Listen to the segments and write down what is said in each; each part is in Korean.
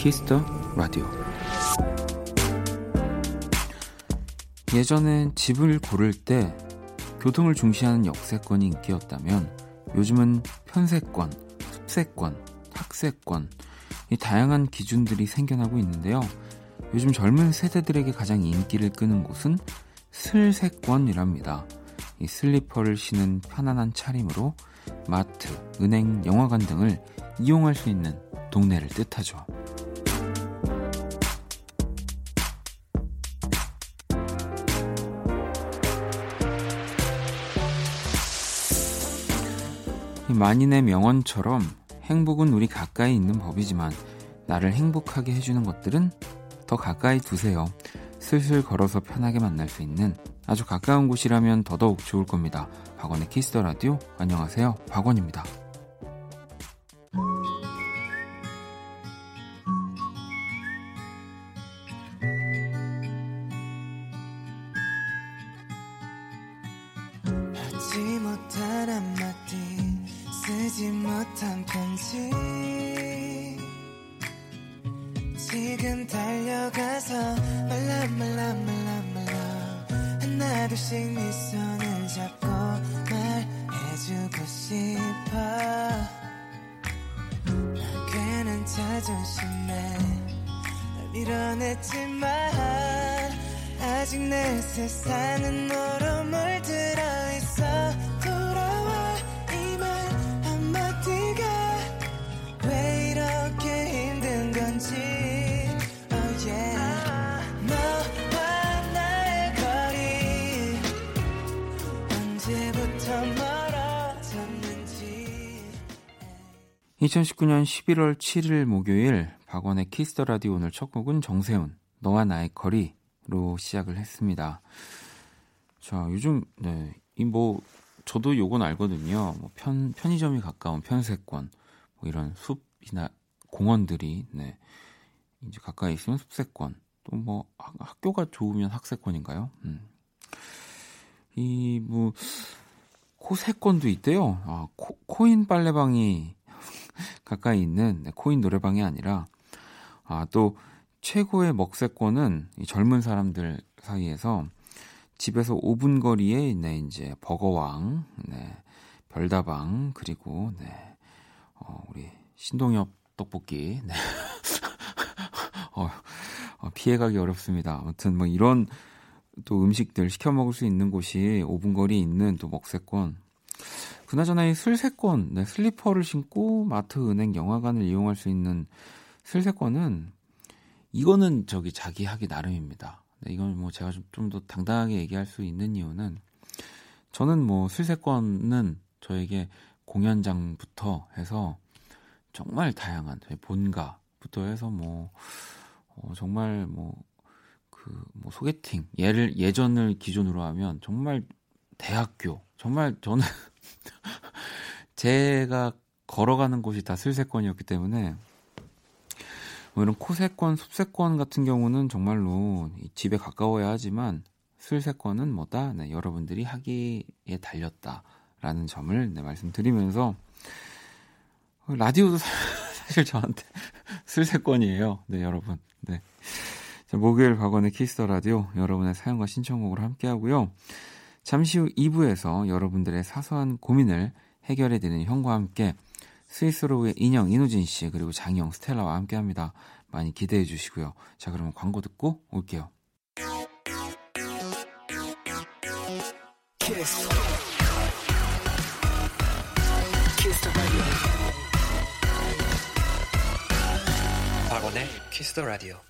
Kiss the Radio 예전엔 집을 고를 때 교통을 중시하는 역세권이 인기였다면 요즘은 편세권, 숲세권, 학세권 이 다양한 기준들이 생겨나고 있는데요. 요즘 젊은 세대들에게 가장 인기를 끄는 곳은 슬세권이랍니다. 이 슬리퍼를 신은 편안한 차림으로 마트, 은행, 영화관 등을 이용할 수 있는 동네를 뜻하죠. 만인의 명언처럼 행복은 우리 가까이 있는 법이지만 나를 행복하게 해주는 것들은 더 가까이 두세요. 슬슬 걸어서 편하게 만날 수 있는 아주 가까운 곳이라면 더더욱 좋을 겁니다. 박원의 키스터 라디오 안녕하세요. 박원입니다. 가슴에 날 밀어냈지만 아직 내 세상은 너로 물들어 2019년 11월 7일 목요일 박원의 Kiss the Radio 오늘 첫 곡은 정세훈 너와 나의 거리로 시작을 했습니다. 자, 요즘 네, 이 뭐 저도 요건 알거든요. 뭐 편 편의점이 가까운 편세권 뭐 이런 숲이나 공원들이 네. 이제 가까이 있으면 숲세권 또 뭐 학교가 좋으면 학세권인가요? 음. 이뭐 코세권도 있대요. 아, 코, 코인 빨래방이 가까이 있는 네, 코인 노래방이 아니라 아, 또 최고의 먹세권은 젊은 사람들 사이에서 집에서 5분 거리에 네, 이제 버거왕, 네, 별다방 그리고 네, 어, 우리 신동엽 떡볶이 네. 어, 어, 피해가기 어렵습니다. 아무튼 뭐 이런 또 음식들 시켜 먹을 수 있는 곳이 5분 거리에 있는 또 먹세권 그나저나 이 슬세권, 네, 슬리퍼를 신고 마트, 은행, 영화관을 이용할 수 있는 슬세권은 이거는 저기 자기 하기 나름입니다. 네, 이건 뭐 제가 좀더 당당하게 얘기할 수 있는 이유는 저는 뭐 슬세권은 저에게 공연장부터 해서 정말 다양한 저희 본가부터 해서 뭐 어, 정말 뭐 그뭐 그, 소개팅 예를 예전을 기준으로 하면 정말 대학교 정말 저는 제가 걸어가는 곳이 다 슬세권이었기 때문에 뭐 이런 코세권, 숲세권 같은 경우는 정말로 집에 가까워야 하지만 슬세권은 뭐다? 네, 여러분들이 하기에 달렸다라는 점을 네, 말씀드리면서 라디오도 사실 저한테 슬세권이에요. 네, 여러분. 네. 자, 목요일 박원의 Kiss the Radio 여러분의 사연과 신청곡으로 함께 하고요. 잠시 후 2부에서 여러분들의 사소한 고민을 해결해드리는 형과 함께 스위트 소로우의 인형 인호진 씨 그리고 장형 스텔라와 함께합니다. 많이 기대해 주시고요. 자 그러면 광고 듣고 올게요. 키스. 키스 박원의 키스 더 라디오.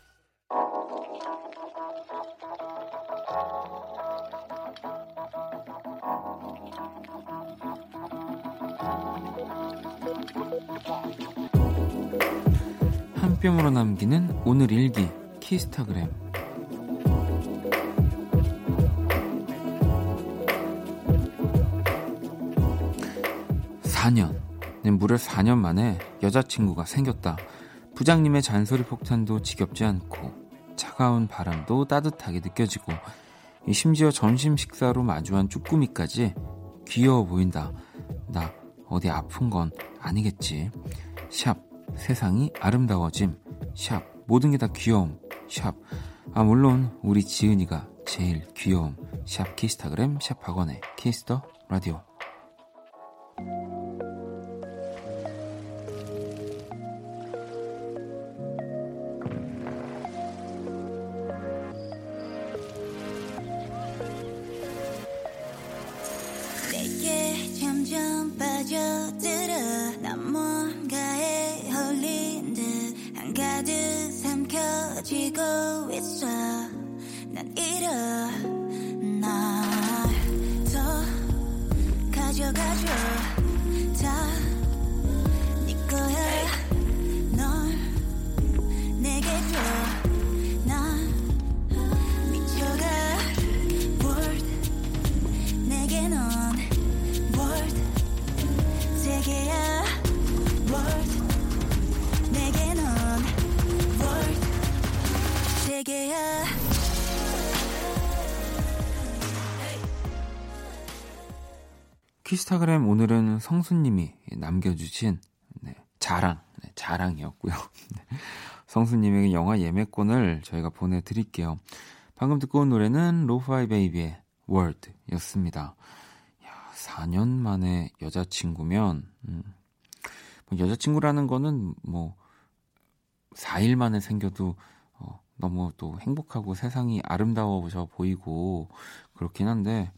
한 뼘으로 남기는 오늘 일기 키스타그램 4년 네, 무려 4년 만에 여자친구가 생겼다. 부장님의 잔소리 폭탄도 지겹지 않고 차가운 바람도 따뜻하게 느껴지고 심지어 점심 식사로 마주한 쭈꾸미까지 귀여워 보인다. 나 어디 아픈 건 아니겠지. 샵 세상이 아름다워짐. 샵 모든 게 다 귀여움. 샵 아, 물론 우리 지은이가 제일 귀여움. 샵 키스타그램 샵 학원의 키스터 라디오. love. 키스타그램 오늘은 성수님이 남겨주신 네, 자랑, 네, 자랑이었고요. 네, 성수님에게 영화 예매권을 저희가 보내드릴게요. 방금 듣고 온 노래는 로파이 베이비의 월드였습니다. 야, 4년 만에 여자친구면, 음, 뭐 여자친구라는 거는 뭐, 4일 만에 생겨도 어, 너무 또 행복하고 세상이 아름다워져 보이고 그렇긴 한데,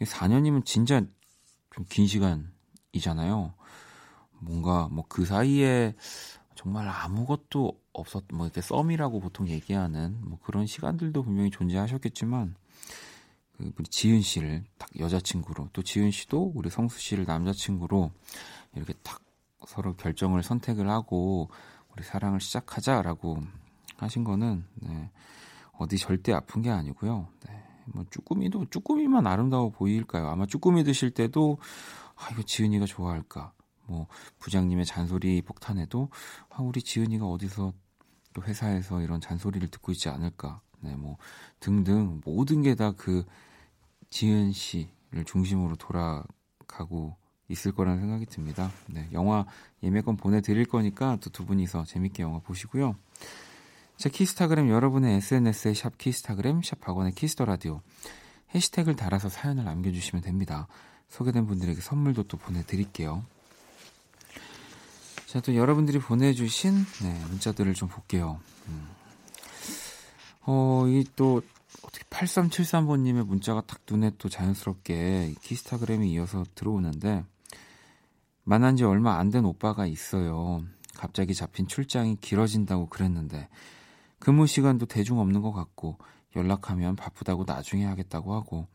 4년이면 진짜 좀 긴 시간이잖아요. 뭔가 뭐 그 사이에 정말 아무것도 없었 뭐 이렇게 썸이라고 보통 얘기하는 뭐 그런 시간들도 분명히 존재하셨겠지만 그 우리 지은 씨를 딱 여자친구로 또 지은 씨도 우리 성수 씨를 남자친구로 이렇게 딱 서로 결정을 선택을 하고 우리 사랑을 시작하자라고 하신 거는 네, 어디 절대 아픈 게 아니고요. 네, 뭐 쭈꾸미도 쭈꾸미만 아름다워 보일까요? 아마 쭈꾸미 드실 때도 아 이거 지은이가 좋아할까? 뭐 부장님의 잔소리 폭탄에도 아 우리 지은이가 어디서 또 회사에서 이런 잔소리를 듣고 있지 않을까? 네, 뭐 등등 모든 게 다 그 지은 씨를 중심으로 돌아가고 있을 거라는 생각이 듭니다. 네, 영화 예매권 보내드릴 거니까 또 두 분이서 재밌게 영화 보시고요. 제 키스타그램 여러분의 SNS에 샵 키스타그램 샵 박원의 Kiss the Radio 해시태그를 달아서 사연을 남겨주시면 됩니다. 소개된 분들에게 선물도 또 보내드릴게요. 자, 또 여러분들이 보내주신 네, 문자들을 좀 볼게요. 음. 어, 이 또 어떻게 8373번님의 문자가 딱 눈에 또 자연스럽게 키스타그램에 이어서 들어오는데 만난 지 얼마 안 된 오빠가 있어요. 갑자기 잡힌 출장이 길어진다고 그랬는데 근무 시간도 대중 없는 것 같고 연락하면 바쁘다고 나중에 하겠다고 하고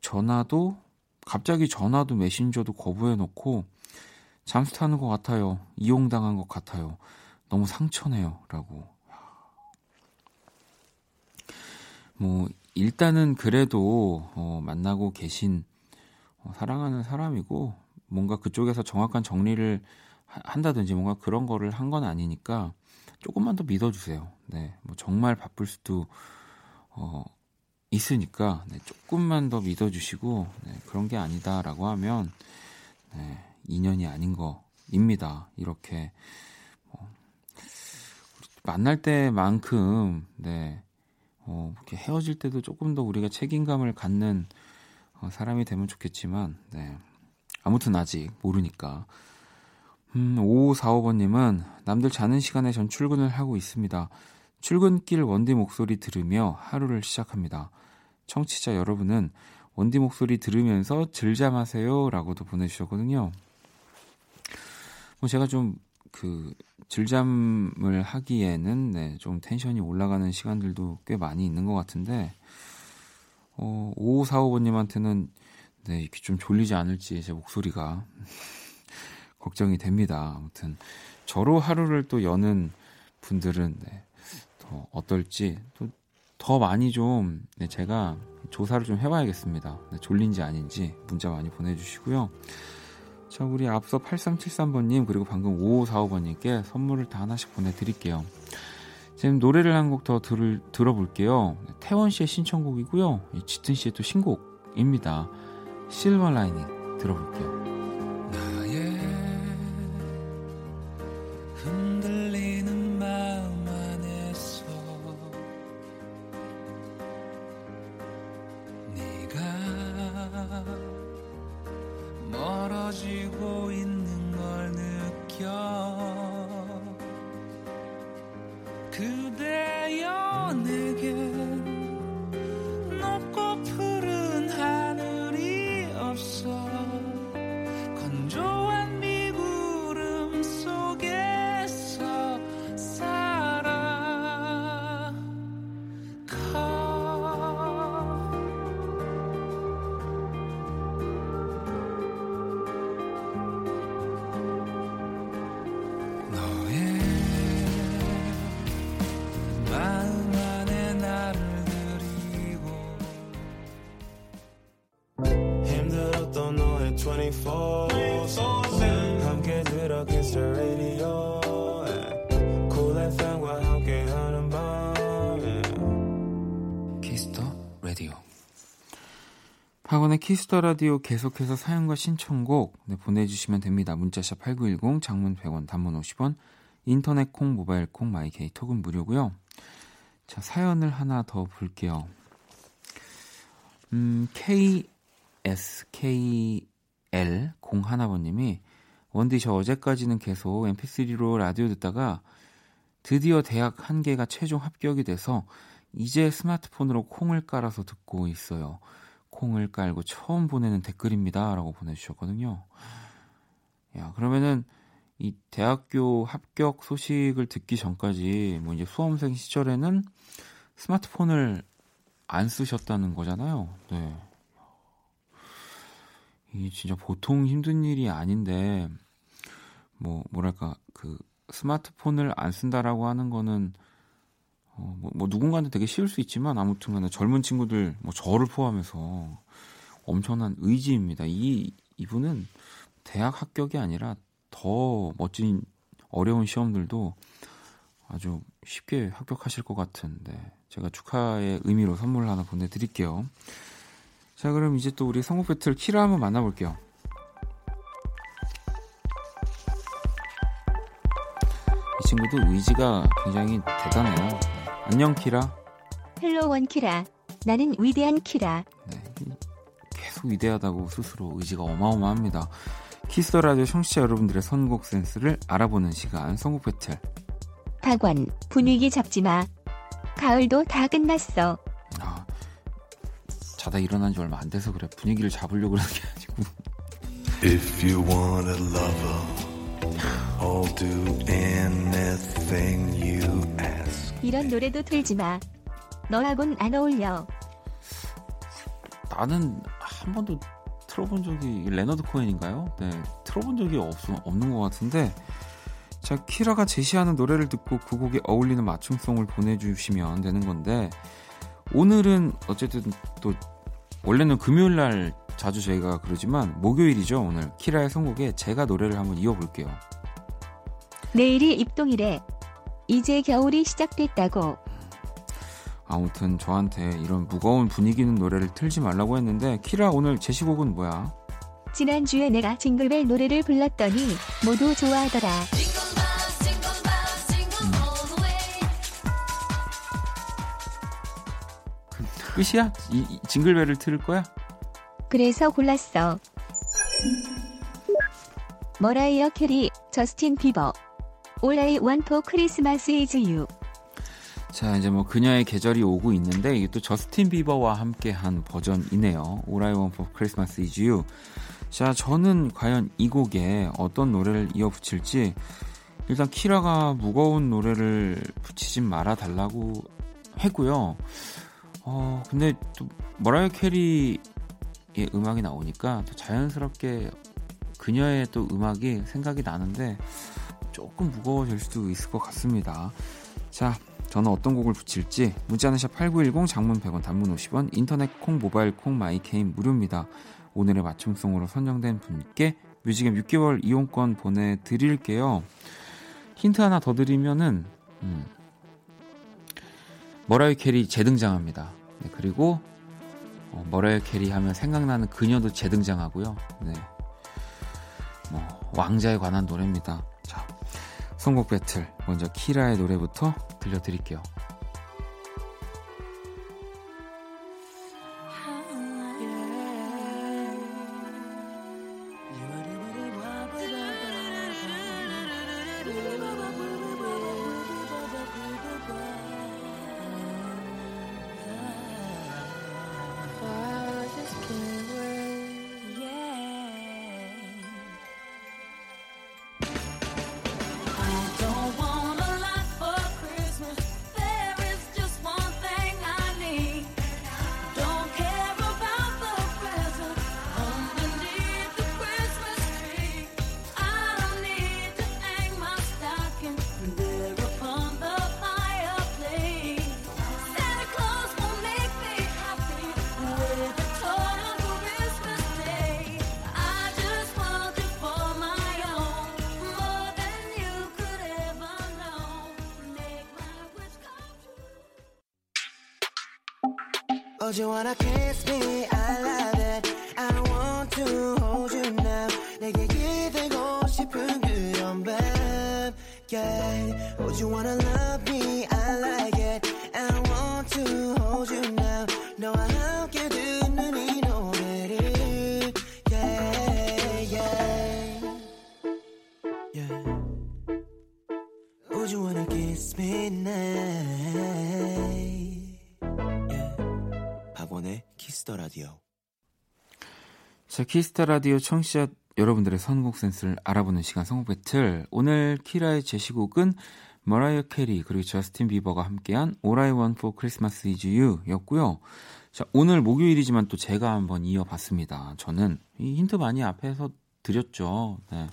전화도 갑자기 전화도 메신저도 거부해 놓고 잠수 타는 것 같아요. 이용당한 것 같아요. 너무 상처네요. 라고. 뭐, 일단은 그래도, 어, 만나고 계신, 어, 사랑하는 사람이고, 뭔가 그쪽에서 정확한 정리를 한다든지 뭔가 그런 거를 한 건 아니니까, 조금만 더 믿어주세요. 네, 뭐 정말 바쁠 수도 어, 있으니까 네, 조금만 더 믿어주시고 네, 그런 게 아니다라고 하면 네, 인연이 아닌 거입니다. 이렇게 뭐, 만날 때만큼 네, 어, 이렇게 헤어질 때도 조금 더 우리가 책임감을 갖는 어, 사람이 되면 좋겠지만 네, 아무튼 아직 모르니까 음, 5545번님은 남들 자는 시간에 전 출근을 하고 있습니다. 출근길 원디 목소리 들으며 하루를 시작합니다. 청취자 여러분은 원디 목소리 들으면서 즐잠하세요 라고도 보내주셨거든요. 뭐 제가 좀 그 즐잠을 하기에는 네, 좀 텐션이 올라가는 시간들도 꽤 많이 있는 것 같은데 어, 5545번님한테는 네, 이렇게 좀 졸리지 않을지 제 목소리가 걱정이 됩니다. 아무튼 저로 하루를 또 여는 분들은 네, 더 어떨지 또 더 많이 좀 네, 제가 조사를 좀 해봐야겠습니다. 네, 졸린지 아닌지 문자 많이 보내주시고요. 자, 우리 앞서 8373번님 그리고 방금 5545번님께 선물을 다 하나씩 보내드릴게요. 지금 노래를 한 곡 더 들어볼게요. 태원 씨의 신청곡이고요. 짙은 씨의 또 신곡입니다. 실버 라이닝 들어볼게요. Kiss the Radio 계속해서 사연과 신청곡 네, 보내주시면 됩니다. 문자샵 8910, 장문 100원, 단문 50원, 인터넷 콩, 모바일 콩, My K 톡은 무료고요. 자, 사연을 하나 더 볼게요. 음, KSKL01번님이 원디 저 어제까지는 계속 mp3로 라디오 듣다가 드디어 대학 한 개가 최종 합격이 돼서 이제 스마트폰으로 콩을 깔아서 듣고 있어요. 콩을 깔고 처음 보내는 댓글입니다. 라고 보내주셨거든요. 야, 그러면은 이 대학교 합격 소식을 듣기 전까지 뭐 이제 수험생 시절에는 스마트폰을 안 쓰셨다는 거잖아요. 네. 이게 진짜 보통 힘든 일이 아닌데 뭐 뭐랄까 그 스마트폰을 안 쓴다라고 하는 거는 어, 뭐, 뭐 누군가한테 되게 쉬울 수 있지만 아무튼 간에 젊은 친구들 뭐 저를 포함해서 엄청난 의지입니다. 이 이분은 대학 합격이 아니라 더 멋진 어려운 시험들도 아주 쉽게 합격하실 것 같은데 제가 축하의 의미로 선물 하나 보내드릴게요. 자 그럼 이제 또 우리 성국 배틀 키라 한번 만나볼게요. 이 친구도 의지가 굉장히 대단해요. 안녕 키라. Hello 원 키라. 나는 위대한 키라. 네, 계속 위대하다고 스스로 의지가 어마어마합니다. Kiss Radio 청취자 여러분들의 선곡 센스를 알아보는 시간 선곡 배틀. 박원 분위기 잡지 마. 가을도 다 끝났어. 아, 자다 일어난 지 얼마 안 돼서 그래. 분위기를 잡으려고 그러는 게 아니고. If you want a lover, I'll do anything you. 이런 노래도 틀지 마. 너하곤 안 어울려. 나는 한 번도 틀어본 적이 레너드 코엔인가요? 네, 틀어본 적이 없, 없는 것 같은데 자 키라가 제시하는 노래를 듣고 그 곡에 어울리는 맞춤송을 보내주시면 되는 건데 오늘은 어쨌든 또 원래는 금요일 날 자주 저희가 그러지만 목요일이죠 오늘 키라의 선곡에 제가 노래를 한번 이어볼게요. 내일이 입동이래. 이제 겨울이 시작됐다고. 아무튼 저한테 이런 무거운 분위기 있는 노래를 틀지 말라고 했는데 키라 오늘 제시곡은 뭐야? 지난주에 내가 징글벨 노래를 불렀더니 모두 좋아하더라. 끝이야? 이, 이 징글벨을 틀을 거야? 그래서 골랐어. 머라이어 캐리, 저스틴 비버. Want for Christmas is you. 자, 이제 뭐 그녀의 계절이 오고 있는데 이게 또 저스틴 비버와 함께 한 버전이네요. Want for Christmas is You. 자, 저는 과연 이 곡에 어떤 노래를 이어 붙일지 일단 키라가 무거운 노래를 붙이진 말아 달라고 했고요. 어, 근데 또 머라이어 캐리의 음악이 나오니까 또 자연스럽게 그녀의 또 음악이 생각이 나는데 조금 무거워질 수도 있을 것 같습니다. 자, 저는 어떤 곡을 붙일지 문자는 샵8910 장문 100원 단문 50원 인터넷 콩 모바일 콩 My K는 무료입니다. 오늘의 맞춤송으로 선정된 분께 뮤직앱 6개월 이용권 보내드릴게요. 힌트 하나 더 드리면은 음, 머라이 캐리 재등장합니다. 네, 그리고 어, 머라이 캐리 하면 생각나는 그녀도 재등장하고요. 네. 뭐 왕자에 관한 노래입니다. 자, 선곡 배틀 먼저 키라의 노래부터 들려드릴게요. Would you wanna love me I like it I want to hold you now 너와 함께 듣는 이 노래를 Yeah yeah Yeah Would you wanna kiss me now Yeah 박원의 키스 더 라디오 자, 키스타 라디오 청취자 여러분들의 선곡 센스를 알아보는 시간 선곡 배틀. 오늘 키라의 제시곡은 머라이어 캐리 그리고 저스틴 비버가 함께한 All I Want for Christmas Is You였고요. 자, 오늘 목요일이지만 또 제가 한번 이어봤습니다. 저는 이 힌트 많이 앞에서 드렸죠. 네.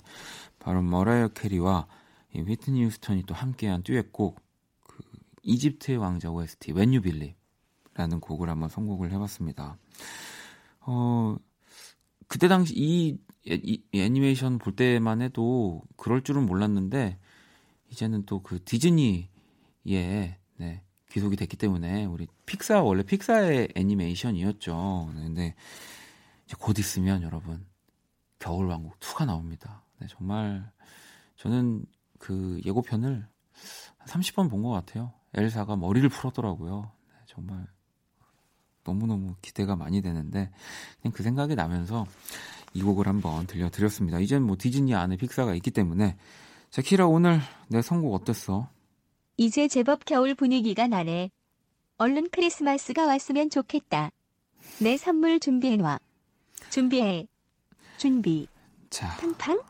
바로 머라이어 캐리와 이 휘트니 휴스턴이 또 함께한 듀엣곡 그 이집트의 왕자 OST When You Believe라는 곡을 한번 선곡을 해봤습니다. 어 그때 당시 이, 이, 이 애니메이션 볼 때만 해도 그럴 줄은 몰랐는데 이제는 또 그 디즈니에 네, 귀속이 됐기 때문에 우리 픽사 원래 픽사의 애니메이션이었죠. 네, 근데 이제 곧 있으면 여러분 겨울왕국 2가 나옵니다. 네, 정말 저는 그 예고편을 한 30번 본 것 같아요. 엘사가 머리를 풀었더라고요. 네, 정말 너무너무 기대가 많이 되는데 그냥 그 생각이 나면서 이 곡을 한번 들려드렸습니다. 이젠 뭐 디즈니 안에 픽사가 있기 때문에 자 키라 오늘 내 선곡 어땠어? 이제 제법 겨울 분위기가 나네. 얼른 크리스마스가 왔으면 좋겠다. 내 선물 준비해놔. 준비해. 준비. 자 팡팡?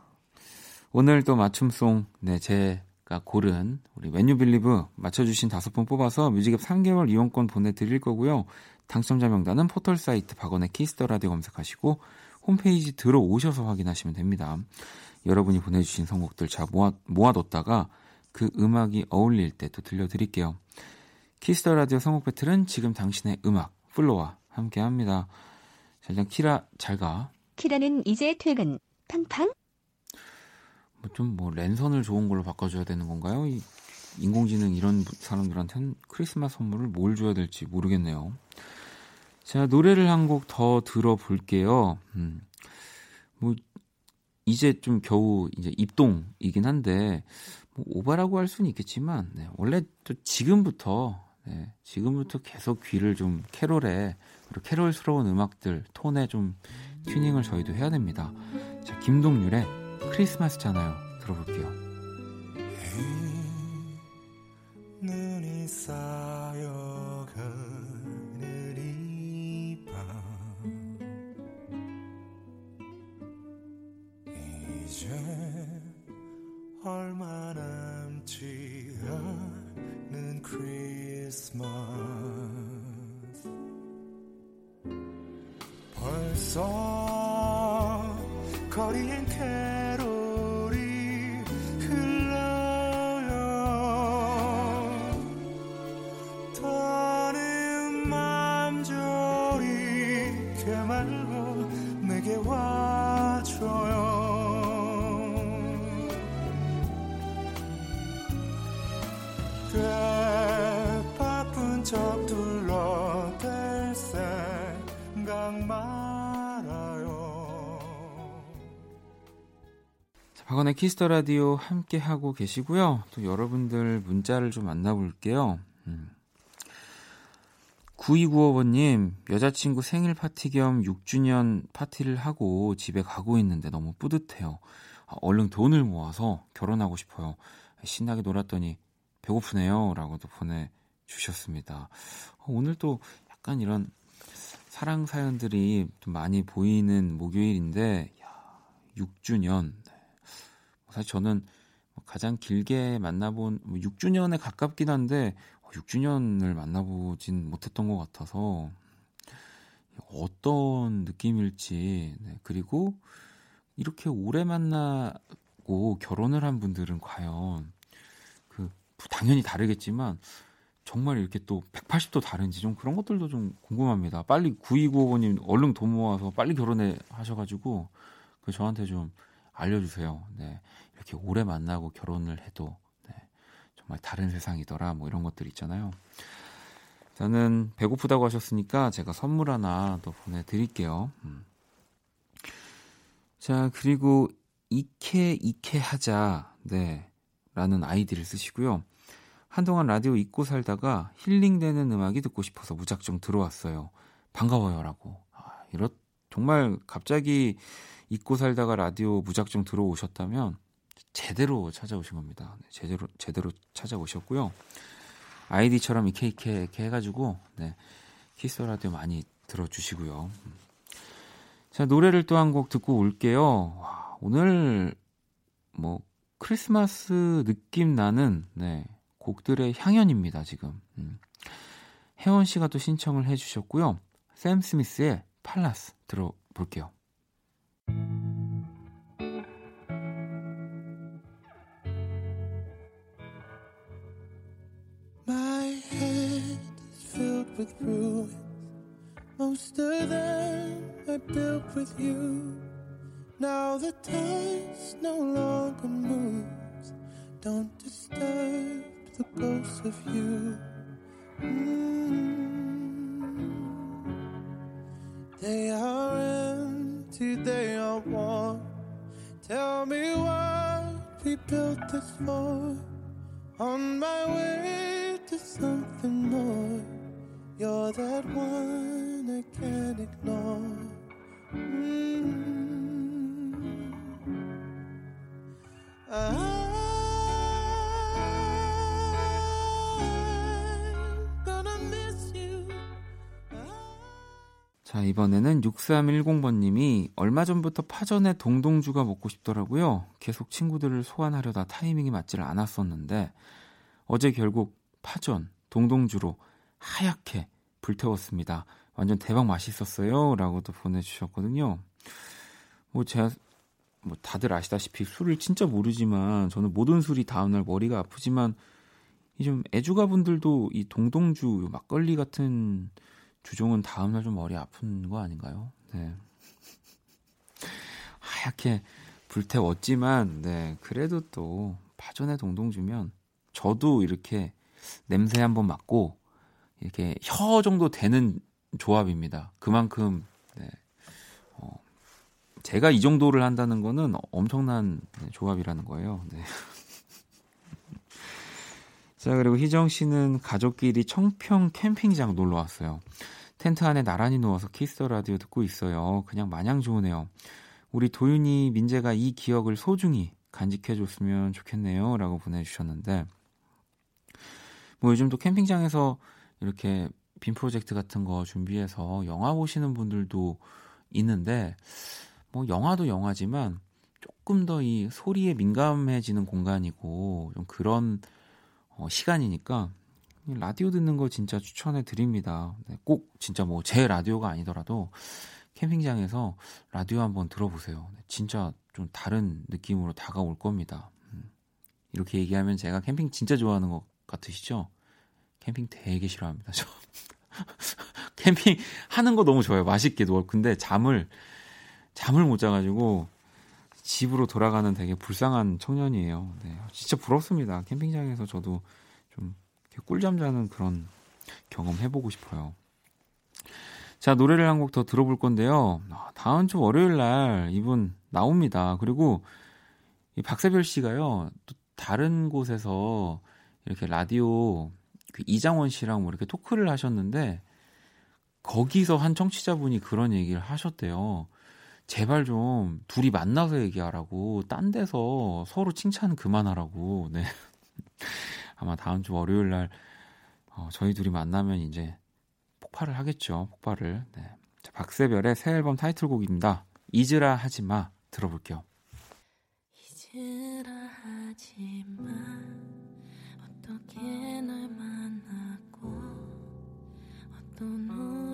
오늘 또 맞춤송 네 제가 고른 우리 웬유 빌리브 맞춰주신 다섯 분 뽑아서 뮤직앱 3개월 이용권 보내드릴 거고요. 당첨자 명단은 포털 사이트 박원의 Kiss the Radio 검색하시고 홈페이지 들어오셔서 확인하시면 됩니다. 여러분이 보내주신 선곡들 잘 모아, 모아뒀다가 그 음악이 어울릴 때 또 들려드릴게요. Kiss the Radio 선곡 배틀은 지금 당신의 음악 FLO와 함께 합니다. 자, 일단 키라 잘 가. 키라는 이제 퇴근. 팡팡? 뭐 좀 뭐 랜선을 좋은 걸로 바꿔줘야 되는 건가요? 이 인공지능 이런 사람들한테는 크리스마스 선물을 뭘 줘야 될지 모르겠네요. 자, 노래를 한 곡 더 들어볼게요. 음, 뭐, 이제 좀 겨우 이제 입동이긴 한데, 뭐 오바라고 할 수는 있겠지만, 네, 원래 또 지금부터, 네, 지금부터 계속 귀를 좀 캐롤에, 그리고 캐롤스러운 음악들, 톤에 좀 튜닝을 저희도 해야 됩니다. 자, 김동률의 크리스마스잖아요. 들어볼게요. 눈이 쌓여 이제 얼마 남지 않은 크리스마스. 벌써 거리엔 캐 척 둘러댈 생각 말아요 자, 박원의 키스 더 라디오 함께 하고 계시고요. 또 여러분들 문자를 좀 만나볼게요. 음. 9295번님, 여자친구 생일 파티 겸 6주년 파티를 하고 집에 가고 있는데 너무 뿌듯해요. 아, 얼른 돈을 모아서 결혼하고 싶어요. 신나게 놀았더니 배고프네요. 라고도 보내 주셨습니다. 어, 오늘 또 약간 이런 사랑 사연들이 좀 많이 보이는 목요일인데, 야, 6주년. 사실 저는 뭐 가장 길게 만나본 6주년에 가깝긴 한데 6주년을 만나보진 못했던 것 같아서 어떤 느낌일지 네, 그리고 이렇게 오래 만나고 결혼을 한 분들은 과연 그 당연히 다르겠지만 정말 이렇게 또 180도 다른지 좀 그런 것들도 좀 궁금합니다. 빨리 9295번님 얼른 돈 모아서 빨리 결혼해 하셔가지고 그 저한테 좀 알려주세요. 네. 이렇게 오래 만나고 결혼을 해도 네. 정말 다른 세상이더라. 뭐 이런 것들 있잖아요. 저는 배고프다고 하셨으니까 제가 선물 하나 더 보내드릴게요. 음. 자, 그리고 이케 이케 하자. 네. 라는 아이디를 쓰시고요. 한동안 라디오 잊고 살다가 힐링되는 음악이 듣고 싶어서 무작정 들어왔어요. 반가워요라고. 아, 이렇 정말 갑자기 잊고 살다가 라디오 무작정 들어오셨다면 제대로 찾아오신 겁니다. 네, 제대로 제대로 찾아오셨고요. 아이디처럼 이케 이케 이렇게 해가지고 네, 키스 라디오 많이 들어주시고요. 자 노래를 또 한 곡 듣고 올게요. 와, 오늘 뭐 크리스마스 느낌 나는 네, 곡들의 향연입니다 지금. 음. 혜원 씨가 또 신청을 해주셨고요. 샘 스미스의 팔라스 들어볼게요. with ruins. Most of them I built with you. Now the dust no longer moves. Don't disturb the ghost of you. Mm. They are empty, they are warm. Tell me what we built this for. On my way to something more. You're that one I can't ignore. Mm-hmm. I'm 자, 이번에는 6310번님이 얼마 전부터 파전에 동동주가 먹고 싶더라고요. 계속 친구들을 소환하려다 타이밍이 맞지를 않았었는데, 어제 결국 파전, 동동주로 하얗게 불태웠습니다. 완전 대박 맛있었어요. 라고도 보내주셨거든요. 뭐 제가 뭐 다들 아시다시피 술을 진짜 모르지만 저는 모든 술이 다음날 머리가 아프지만 이 좀 애주가 분들도 이 동동주 막걸리 같은 주종은 다음날 좀 머리 아픈 거 아닌가요? 네. 하얗게 불태웠지만 네 그래도 또 파전에 동동 주면 저도 이렇게 냄새 한번 맡고 이렇게 혀 정도 되는 조합입니다. 그만큼 네. 어, 제가 이 정도를 한다는 거는 엄청난 네, 조합이라는 거예요. 네. 자 그리고 희정 씨는 가족끼리 청평 캠핑장 놀러 왔어요. 텐트 안에 나란히 누워서 키스 라디오 듣고 있어요. 그냥 마냥 좋으네요. 우리 도윤이 민재가 이 기억을 소중히 간직해줬으면 좋겠네요.라고 보내주셨는데 뭐 요즘 또 캠핑장에서 이렇게 빔 프로젝트 같은 거 준비해서 영화 보시는 분들도 있는데 뭐 영화도 영화지만 조금 더 이 소리에 민감해지는 공간이고 좀 그런 어, 시간이니까 라디오 듣는 거 진짜 추천해 드립니다. 네, 꼭 진짜 뭐 제 라디오가 아니더라도 캠핑장에서 라디오 한번 들어보세요. 네, 진짜 좀 다른 느낌으로 다가올 겁니다. 음, 이렇게 얘기하면 제가 캠핑 진짜 좋아하는 것 같으시죠? 캠핑 되게 싫어합니다. 저 캠핑 하는 거 너무 좋아요. 맛있게 누워. 근데 잠을 잠을 못 자가지고 집으로 돌아가는 되게 불쌍한 청년이에요. 네, 진짜 부럽습니다. 캠핑장에서 저도 좀 꿀잠 자는 그런 경험 해보고 싶어요. 자, 노래를 한 곡 더 들어볼 건데요. 아, 다음 주 월요일 날 이분 나옵니다. 그리고 이 박세별 씨가요, 또 다른 곳에서 이렇게 라디오 그 이장원 씨랑 뭐 이렇게 토크를 하셨는데 거기서 한 청취자분이 그런 얘기를 하셨대요. 제발 좀 둘이 만나서 얘기하라고 딴 데서 서로 칭찬 그만하라고. 네. 아마 다음 주 월요일 날 어, 저희 둘이 만나면 이제 폭발을 하겠죠. 폭발을. 네. 자, 박세별의 새 앨범 타이틀곡입니다. 잊으라 하지 마 들어볼게요. 잊으라 하지 마 어떻게 날 만났고 어떤 우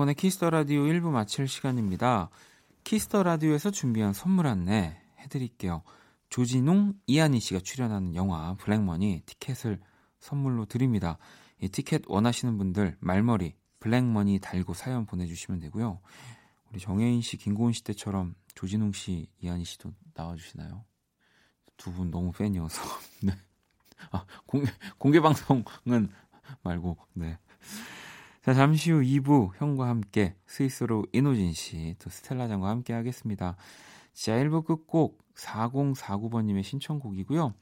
박원의 키스 더 라디오 1부 마칠 시간입니다. 키스 더 라디오에서 준비한 선물 안내 해드릴게요. 조진웅, 이한희 씨가 출연하는 영화 블랙머니 티켓을 선물로 드립니다. 이 티켓 원하시는 분들 말머리 블랙머니 달고 사연 보내주시면 되고요. 우리 정혜인 씨, 김고은 씨 때처럼 조진웅 씨, 이한희 씨도 나와주시나요? 두 분 너무 팬이어서. 네. 아, 공개, 공개 방송은 말고, 네. 자, 잠시 후 2부 형과 함께 스위스로 이노진 씨, 또 스텔라장과 함께 하겠습니다. 자, 1부 끝곡 4049번님의 신청곡이고요.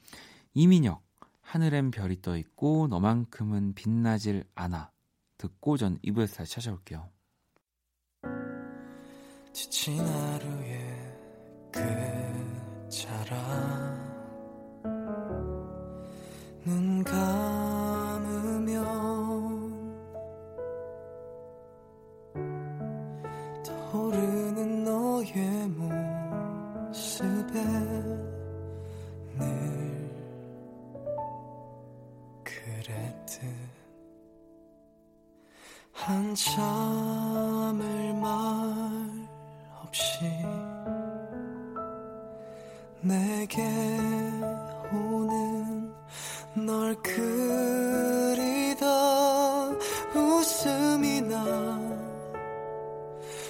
이민혁, 하늘엔 별이 떠 있고 너만큼은 빛나질 않아. 듣고 전 2부에서 다시 찾아올게요. 지친 하루의 끝자락 눈 감으 한참을 말 없이 내게 오는 널 그리던 웃음이 나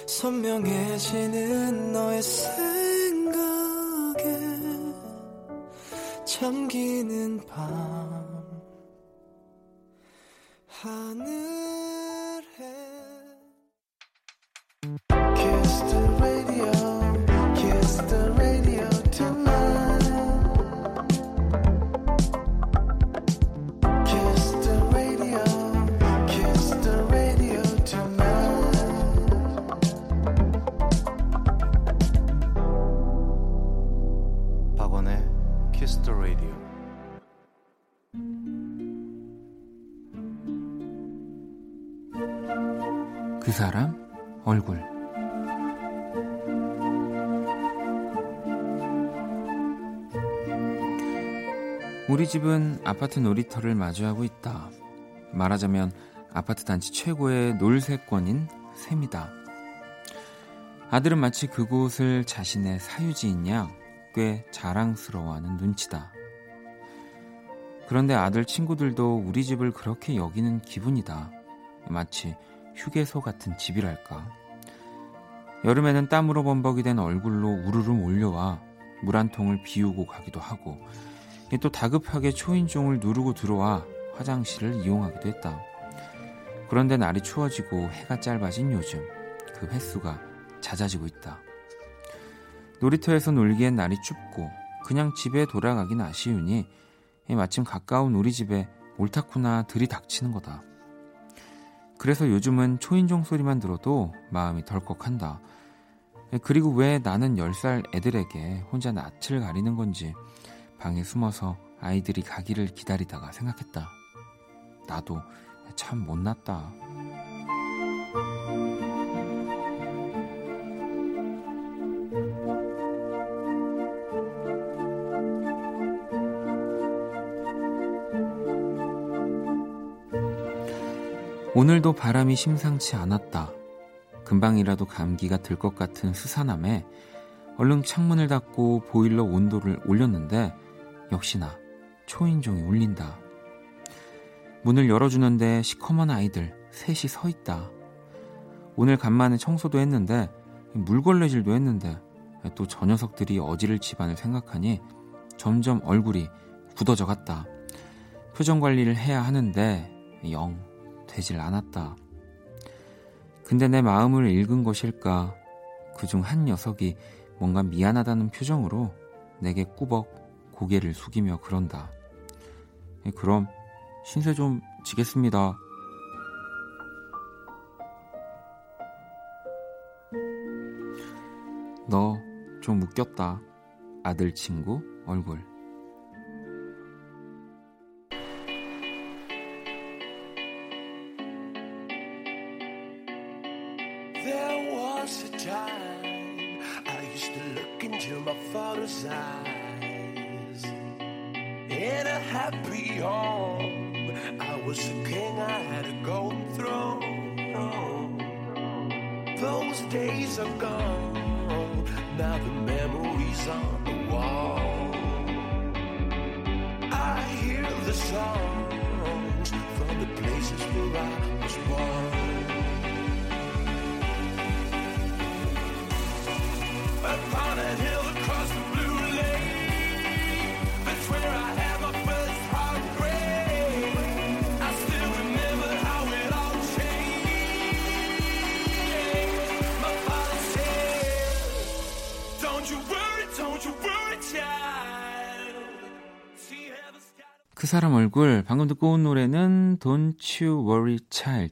선명해지는 너의 생각에 잠기는 밤 하늘 그 사람 얼굴 우리 집은 아파트 놀이터를 마주하고 있다. 말하자면 아파트 단지 최고의 놀세권인 셈이다. 아들은 마치 그곳을 자신의 사유지인 양꽤 자랑스러워하는 눈치다. 그런데 아들 친구들도 우리 집을 그렇게 여기는 기분이다. 마치 휴게소 같은 집이랄까. 여름에는 땀으로 범벅이 된 얼굴로 우르르 몰려와 물 한 통을 비우고 가기도 하고 또 다급하게 초인종을 누르고 들어와 화장실을 이용하기도 했다. 그런데 날이 추워지고 해가 짧아진 요즘 그 횟수가 잦아지고 있다. 놀이터에서 놀기엔 날이 춥고 그냥 집에 돌아가긴 아쉬우니 마침 가까운 우리 집에 옳다쿠나 들이닥치는 거다. 그래서 요즘은 초인종 소리만 들어도 마음이 덜컥한다. 그리고 왜 나는 10살 애들에게 혼자 낯을 가리는 건지 방에 숨어서 아이들이 가기를 기다리다가 생각했다. 나도 참 못났다. 오늘도 바람이 심상치 않았다. 금방이라도 감기가 들 것 같은 수산함에 얼른 창문을 닫고 보일러 온도를 올렸는데 역시나 초인종이 울린다. 문을 열어주는데 시커먼 아이들 셋이 서 있다. 오늘 간만에 청소도 했는데 물걸레질도 했는데 또 저 녀석들이 어지를 집안을 생각하니 점점 얼굴이 굳어져 갔다. 표정 관리를 해야 하는데 영 되질 않았다. 근데 내 마음을 읽은 것일까? 그중 한 녀석이 뭔가 미안하다는 표정으로 내게 꾸벅 고개를 숙이며 그런다. 그럼 신세 좀 지겠습니다. 너 좀 웃겼다. 아들 친구 얼굴.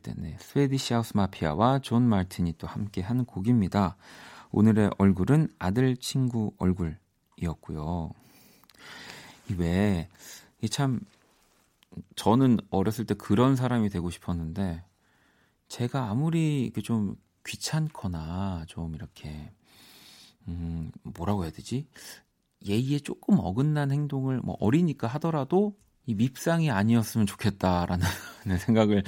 Child 네, 스웨디시 하우스 마피아와 존 마틴이 또 함께 한 곡입니다. 오늘의 얼굴은 아들 친구 얼굴이었고요. 이왜 참 저는 어렸을 때 그런 사람이 되고 싶었는데 제가 아무리 좀 귀찮거나 좀 이렇게 음 뭐라고 해야 되지 예의에 조금 어긋난 행동을 뭐 어리니까 하더라도 이 밉상이 아니었으면 좋겠다라는 생각을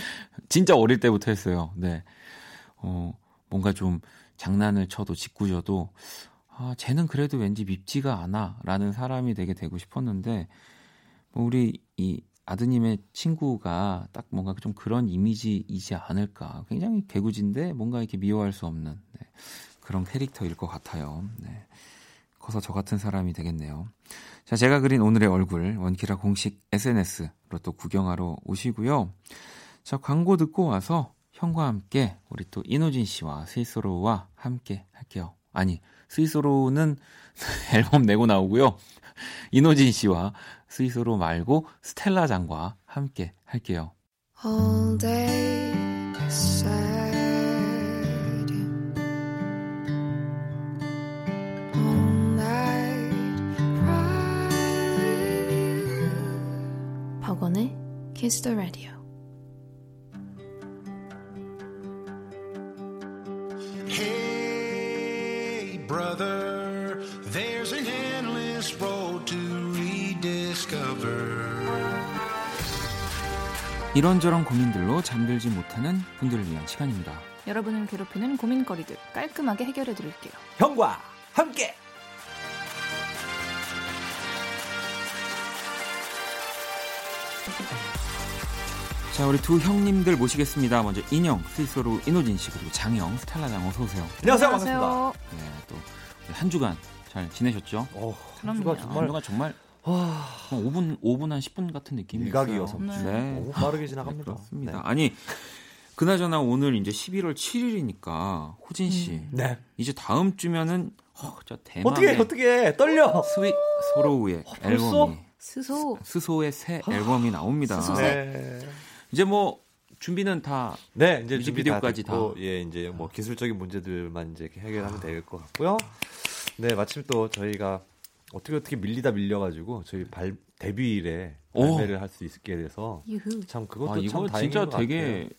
진짜 어릴 때부터 했어요. 네. 어, 뭔가 좀 장난을 쳐도 짓궂어도 아, 쟤는 그래도 왠지 밉지가 않아라는 사람이 되게 되고 싶었는데 뭐 우리 이 아드님의 친구가 딱 뭔가 좀 그런 이미지이지 않을까. 굉장히 개구진데 뭔가 이렇게 미워할 수 없는 네, 그런 캐릭터일 것 같아요. 네. 커서 저 같은 사람이 되겠네요. 자, 제가 그린 오늘의 얼굴 원키라 공식 SNS로 또 구경하러 오시고요. 자, 광고 듣고 와서 형과 함께 우리 또 이노진 씨와 스위스로와 함께 할게요. 아니, 스위스로는 앨범 내고 나오고요. 이노진 씨와 스위스로 말고 스텔라 장과 함께 할게요. All day Kiss the Radio. Hey, brother, there's an endless road to rediscover. 이런저런 고민들로 잠들지 못하는 분들을 위한 시간입니다. 여러분을 괴롭히는 고민거리들 깔끔하게 해결해 드릴게요. 형과 함께 자, 우리 두 형님들 모시겠습니다. 먼저 인형, 스윗소로우 인호진 씨 그리고 장형, 스텔라 장 어서 오세요. 안녕하세요 반갑습니다. 네, 또 한 주간 잘 지내셨죠? 어, 한 정말 주간 정말 와, 한 5분 5분 한 10분 같은 느낌이 일각이어서. 네. 네. 너무 빠르게 지나갑니다. 그렇습니다. 네. 아니 그나저나 오늘 이제 11월 7일이니까 호진 씨 네. 이제 다음 주면은 어, 저 대망의 어떻게 어떻게 떨려? 스윗 소로우의 벌써? 앨범이 스소 스소의 새 앨범이 나옵니다. 스소새. 네. 이제 뭐 준비는 다 네, 이제 뮤직비디오까지 준비 됐고, 예, 이제 뭐 기술적인 문제들만 이제 해결하면 될 것 같고요. 네, 마침 또 저희가 어떻게 어떻게 밀리다 밀려가지고 저희 발 데뷔일에 오. 발매를 할 수 있게 돼서 유후. 참 그것도 아, 참 이거 다행인 진짜 것 되게 같아요.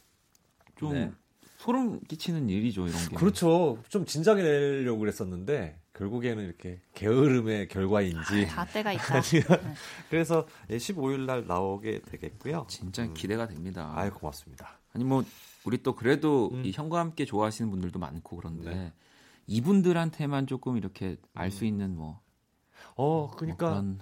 좀 네. 소름 끼치는 일이죠 이런 게. 그렇죠. 좀 진작에 내려고 그랬었는데 결국에는 이렇게 게으름의 결과인지 다 때가 있다. 그래서 15일 날 나오게 되겠고요. 진짜 음. 기대가 됩니다. 아유 고맙습니다. 아니 뭐 우리 또 그래도 음. 인형과 함께 좋아하시는 분들도 많고 그런데 네. 이분들한테만 조금 이렇게 알수 있는 뭐, 어뭐 그러니까 그런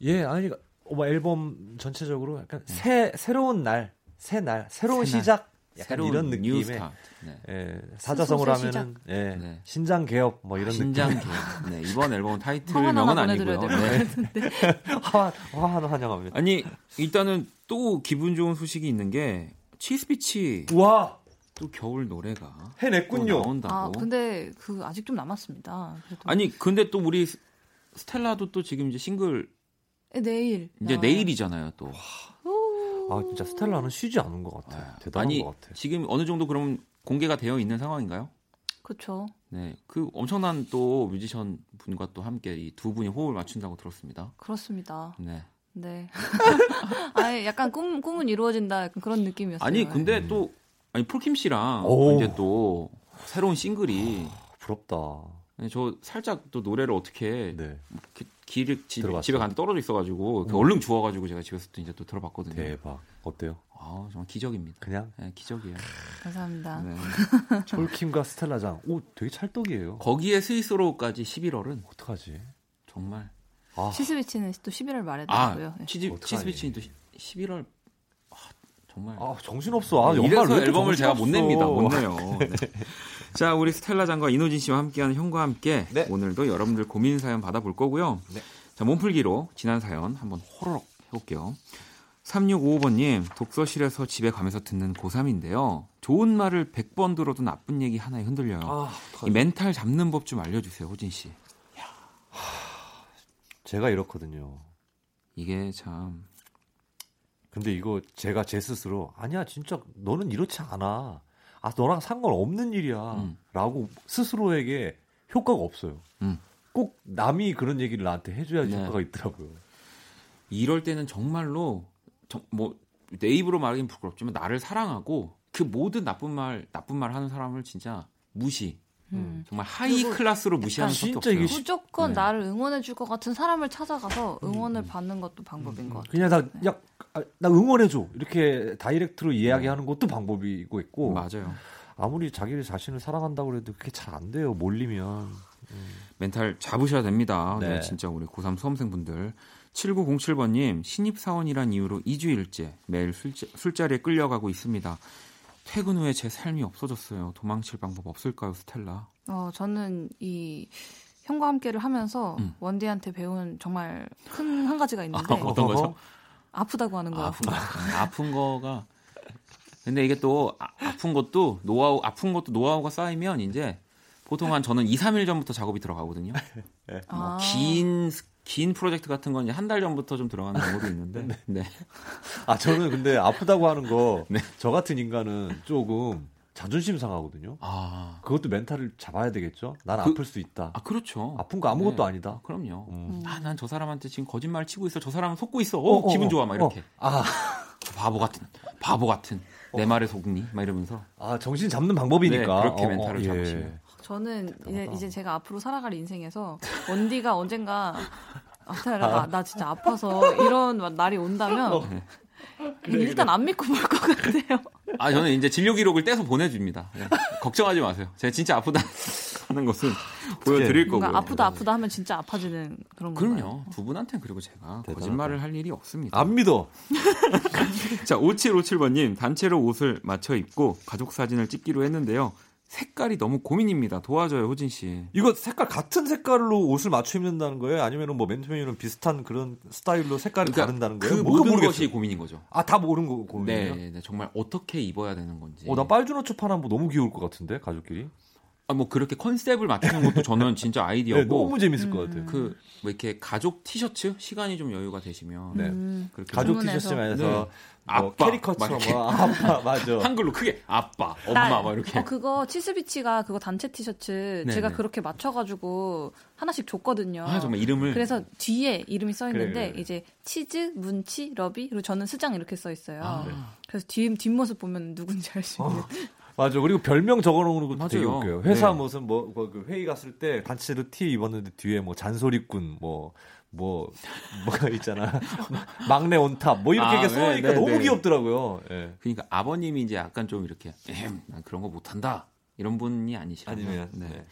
예 아니 어, 뭐 앨범 전체적으로 약간 새 새로운 날, 새 날, 새로운 새 날. 시작 약간 새로운 이런 new 느낌의. 네. 예, 사자성어로 하면은 예, 네. 신장 개업 뭐 이런 신장 느낌. 계획. 네, 이번 앨범 타이틀명은 아니고요. 네. 화환 화환 환영합니다. 아니 일단은 또 기분 좋은 소식이 있는 게 치스비치 와 또 겨울 노래가 또 해냈군요. 나온다고. 아 근데 그 아직 좀 남았습니다. 그래도. 아니 근데 또 우리 스- 스텔라도 또 지금 이제 싱글 예, 내일 이제 나와요. 내일이잖아요 또. 아 진짜 스텔라는 쉬지 않은 것 같아요. 대단한 아니 것 같아요. 지금 어느 정도 그럼 공개가 되어 있는 상황인가요? 그렇죠. 네, 그 엄청난 또 뮤지션 분과 또 함께 이 두 분이 호흡을 맞춘다고 들었습니다. 그렇습니다. 네. 네. 아니 약간 꿈 꿈은 이루어진다 약간 그런 느낌이었어요. 아니 근데 또 아니 폴킴 씨랑 오. 이제 또 새로운 싱글이 부럽다. 네, 저 살짝 또 노래를 어떻게 네. 이렇게 길을 집, 들어봤어요? 집에 가는 떨어져 있어가지고 그 얼른 주워가지고 제가 집에서 또 이제 또 들어봤거든요. 대박. 어때요? 아 아, 정말 기적입니다. 그냥 네, 기적이에요. 감사합니다. 네. 폴킴과 스텔라장. 오, 되게 찰떡이에요. 거기에 스위스로까지 11월은 어떡하지? 정말 아, 치스비치는 또 11월 말에 아 나고요. 네. 치즈. 치즈비치는 또 11월 아, 정말 아 정신 없어. 아, 네, 연말 이래서 왜 앨범을 제가 못 냅니다. 못. 내요. 네. 자, 우리 스텔라 장과 이노진 씨와 함께하는 형과 함께 네. 오늘도 여러분들 고민 사연 받아볼 거고요. 네. 자, 몸풀기로 지난 사연 한번 호로록 해볼게요. 3655번님, 독서실에서 집에 가면서 듣는 고3인데요. 좋은 말을 100번 들어도 나쁜 얘기 하나에 흔들려요. 아, 이? 멘탈 잡는 법 좀 알려주세요, 호진 씨. 제가 이렇거든요. 이게 참 근데 이거 제가 제 스스로 아니야 진짜 너는 이렇지 않아. 아 너랑 상관없는 일이야. 음. 라고 스스로에게 효과가 없어요. 음. 꼭 남이 그런 얘기를 나한테 해줘야지 네. 효과가 있더라고요. 이럴 때는 정말로 정- 뭐내 입으로 말하긴 부끄럽지만 나를 사랑하고 그 모든 나쁜 말 나쁜 말 하는 사람을 진짜 무시 음. 정말 high class로 무시하는 진짜 없어요. 이게 무조건 네. 나를 응원해 줄 것 같은 사람을 찾아가서 응원을 받는 것도 방법인 것 같아요. 그냥 나, 야, 아, 나 응원해 줘. 이렇게 direct로 이야기하는 것도 방법이고 있고. 맞아요. 아무리 자기 자신을 사랑한다고 해도 그게 잘 안 돼요. 몰리면. 멘탈 잡으셔야 됩니다. 네. 네. 진짜 우리 고3 수험생분들. 7907번님, 신입사원이란 이유로 2주일째 매일 술자, 술자리에 끌려가고 있습니다. 퇴근 후에 제 삶이 없어졌어요. 도망칠 방법 없을까요, 스텔라? 어, 저는 이 형과 함께를 하면서 음. 원디한테 배운 정말 큰 한 가지가 있는데 어떤 거죠? 아프다고 하는 거예요. 아픈 거. 아픈 거가. 근데 이게 또 아, 아픈 것도 노하우, 아픈 것도 노하우가 쌓이면 이제 보통 한 저는 2, 3일 전부터 작업이 들어가거든요. 아. 뭐 긴, 긴 프로젝트 같은 건 한 달 전부터 좀 들어가는 경우도 있는데. 네. 아, 저는 근데 아프다고 하는 거, 네. 저 같은 인간은 조금 자존심 상하거든요. 아, 그것도 멘탈을 잡아야 되겠죠? 난 그- 아플 수 있다. 아 그렇죠. 아픈 거 아무것도 네. 아니다. 그럼요. 음. 아, 난 저 사람한테 지금 거짓말 치고 있어. 저 사람은 속고 있어. 어, 기분 좋아. 막 이렇게. 아, 바보 같은, 바보 같은. 내 말에 속니? 막 이러면서. 아, 정신 잡는 방법이니까. 네, 그렇게 어, 어, 멘탈을 예. 잡으시면. 저는 이제. 이제 제가 앞으로 살아갈 인생에서 원디가 언젠가 아, 나, 나 진짜 아파서 이런 날이 온다면 일단 안 믿고 볼 것 같아요. 아, 저는 이제 진료 기록을 떼서 보내줍니다. 네. 걱정하지 마세요. 제가 진짜 아프다 하는 것은 보여드릴 거고요. 아프다 아프다 하면 진짜 아파지는 그런 건가요? 그럼요. 두 분한테는 그리고 제가 대단하다. 거짓말을 할 일이 없습니다. 안 믿어. 자, 5757번님, 단체로 옷을 맞춰 입고 가족 사진을 찍기로 했는데요. 색깔이 너무 고민입니다. 도와줘요, 호진 씨. 이거 색깔 같은 색깔로 옷을 맞춰 입는다는 거예요? 아니면 뭐 맨투맨이랑 비슷한 그런 스타일로 색깔이 다른다는 거예요? 그 모든 모르겠어요. 것이 고민인 거죠. 아, 다 모르는 거 고민이에요? 네, 네, 정말 어떻게 입어야 되는 건지. 어, 나 빨주노초 파나 뭐 너무 귀여울 것 같은데 가족끼리. 아, 뭐 그렇게 컨셉을 맞추는 것도 저는 진짜 네, 아이디어고. 너무 재밌을 것 같아요. 그, 뭐 이렇게 가족 티셔츠? 시간이 좀 여유가 되시면. 네. 음, 그렇게 가족. 티셔츠면서 네. 뭐 아빠, 캐릭터처럼. 뭐 아빠 맞아. 한글로 크게 아빠, 엄마, 나- 막 이렇게. 어, 그거 치스비치가 그거 단체 티셔츠 네, 제가 네. 그렇게 맞춰가지고 하나씩 줬거든요. 아, 정말 이름을. 그래서 뒤에 이름이 써 있는데 그래, 그래. 이제 치즈, 문치, 러비 그리고 저는 스장 이렇게 써 있어요. 아. 그래서 뒤 뒷모습 보면 누군지 알 수 있는. 맞아. 그리고 별명 적어놓는 것도 되게 맞아요. 웃겨요. 회사 네. 무슨 뭐, 뭐그 회의 갔을 때 단체로 티 입었는데 뒤에 뭐 잔소리꾼 뭐. 뭐 뭐가 있잖아 막내 온탑 뭐 이렇게 아, 이렇게 써니까 네, 네, 너무 네. 귀엽더라고요. 예. 그러니까 아버님이 이제 약간 좀 이렇게 에헴, 난 그런 거 못한다 이런 분이 아니면 네. 네.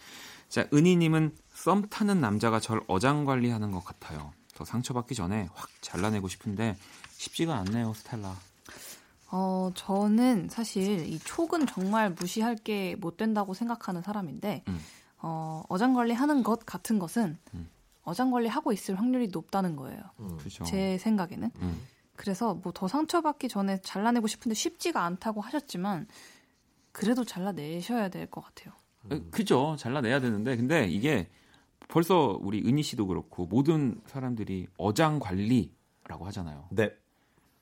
자 은희님은 썸 타는 남자가 절 어장 관리하는 것 같아요. 더 상처받기 전에 확 잘라내고 싶은데 쉽지가 않네요, 스텔라. 어, 저는 사실 이 촉은 정말 무시할 게 못 된다고 생각하는 사람인데, 음. 어, 어장관리 하는 것 같은 것은 음. 어장관리 하고 있을 확률이 높다는 거예요. 그렇죠. 제 생각에는. 음. 그래서 뭐 더 상처받기 전에 잘라내고 싶은데 쉽지가 않다고 하셨지만, 그래도 잘라내셔야 될 것 같아요. 에, 그죠. 잘라내야 되는데 근데 이게 벌써 우리 은희 씨도 그렇고 모든 사람들이 어장 관리라고 하잖아요. 네.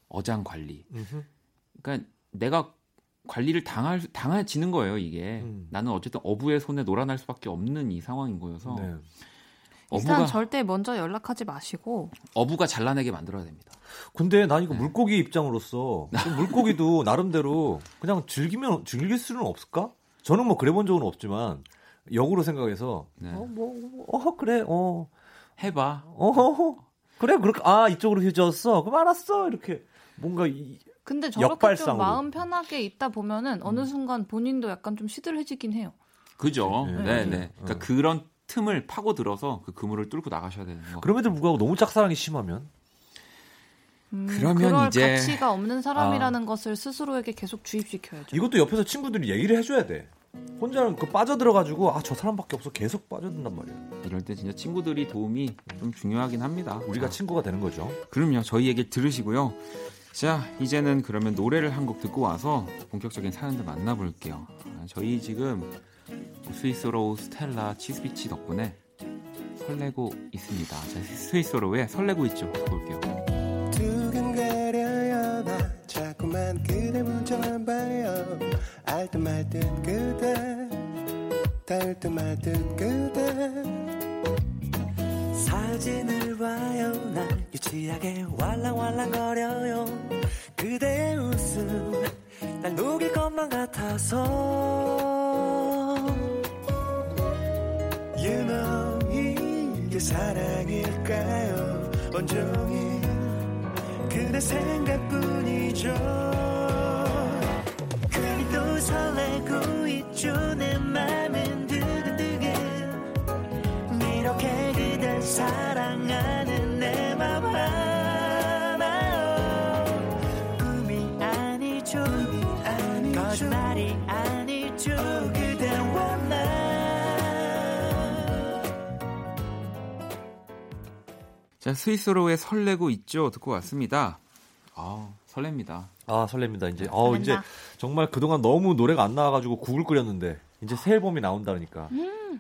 어장 관리. 그러니까 내가 관리를 당할 당해지는 거예요, 이게. 음. 나는 어쨌든 어부의 손에 놀아날 수밖에 없는 이 상황인 거여서 네. 일단 어부가 절대 먼저 연락하지 마시고, 어부가 잘라내게 만들어야 됩니다. 근데 난 네. 이거 물고기 입장으로서 좀 물고기도 나름대로 그냥 즐기면 즐길 수는 없을까? 저는 뭐 그래 본 적은 없지만 역으로 생각해서 네. 어, 뭐, 어, 그래, 어, 해봐. 어, 그래, 그렇게, 아, 이쪽으로 휘저었어. 그럼 알았어. 이렇게 뭔가 이, 근데 저렇게 역발상으로. 좀 마음 편하게 있다 보면은 음. 어느 순간 본인도 약간 좀 시들해지긴 해요. 그죠. 네. 네, 네. 네. 그러니까 그런 틈을 파고 들어서 그 그물을 뚫고 나가셔야 되는 거. 그럼에도 불구하고 너무 짝사랑이 심하면 음, 그러면 이제- 가치가 없는 사람이라는 것을 스스로에게 계속 주입시켜야죠. 이것도 옆에서 친구들이 얘기를 해줘야 돼. 혼자는 그 빠져들어가지고 아 저 사람밖에 없어 계속 빠져든단 말이야. 이럴 때 진짜 친구들이 도움이 좀 중요하긴 합니다. 우리가 자, 친구가 되는 거죠. 그럼요. 저희 얘기 들으시고요. 자, 이제는 그러면 노래를 한 곡 듣고 와서 본격적인 사연들 만나볼게요. 아, 저희 지금 스윗소로우 스텔라 치스비치 덕분에 설레고 있습니다. 자, 스윗소로우의 설레고 있죠. 볼게요. 두근거려요 나 자꾸만 그대 문자만 봐요 알듯 말듯 그대 닿을 듯 말듯 그대 사진을 봐요. 난 유치하게 왈랑왈랑거려요. 그대의 웃음 날 녹일 것만 같아서. You know 이게 사랑일까요? 온종일 그대 생각뿐이죠. 괜히 또 설레고 있죠 내 사랑하는 내 맘 하나요 꿈이 아니죠 거짓말이 아니죠 그대와 나 자, 스위스로우의 설레고 있죠. 듣고 왔습니다. 아, 설렙니다. 아 설렙니다. 이제 어 설렌다. 이제 정말 그동안 너무 노래가 안 나와가지고 국을 끓였는데 이제 새 앨범이 나온다니까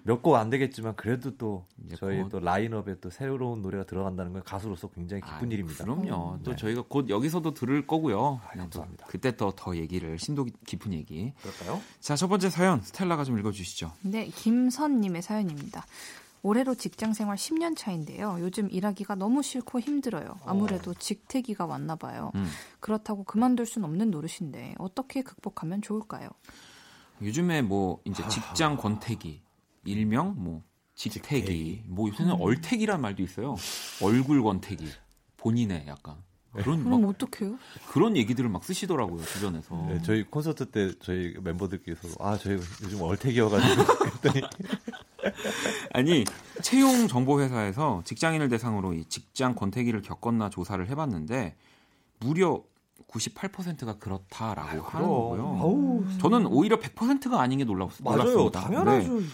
몇곡 안 되겠지만 그래도 또 저희 곧- 또 라인업에 또 새로운 노래가 들어간다는 건 가수로서 굉장히 기쁜 아, 일입니다. 그럼요. 또 네. 저희가 곧 여기서도 들을 거고요. 네, 또 감사합니다. 그때 또더 얘기를 심도 깊은 얘기. 그럴까요? 자, 첫 번째 사연 스텔라가 좀 읽어주시죠. 네, 김선님의 사연입니다. 올해로 직장 생활 10년 차인데요. 요즘 일하기가 너무 싫고 힘들어요. 아무래도 직태기가 왔나 봐요. 음. 그렇다고 그만둘 순 없는 노릇인데 어떻게 극복하면 좋을까요? 요즘에 뭐 이제 직장 권태기, 일명 뭐 직태기, 직태기. 뭐 요새는 얼태기란 말도 있어요. 얼굴 권태기, 본인의 약간 그런 그럼 막 어떡해요? 그런 얘기들을 막 쓰시더라고요 주변에서. 네, 저희 콘서트 때 저희 멤버들끼리 서로 아 저희 요즘 얼태기여가지고 그랬더니 아니 채용 정보 회사에서 직장인을 대상으로 이 직장 권태기를 겪었나 조사를 해봤는데 무려 98%가 그렇다라고 하는 거고요. 아우 저는 오히려 100%가 아닌 게 놀라웠, 맞아요. 당연하죠 네.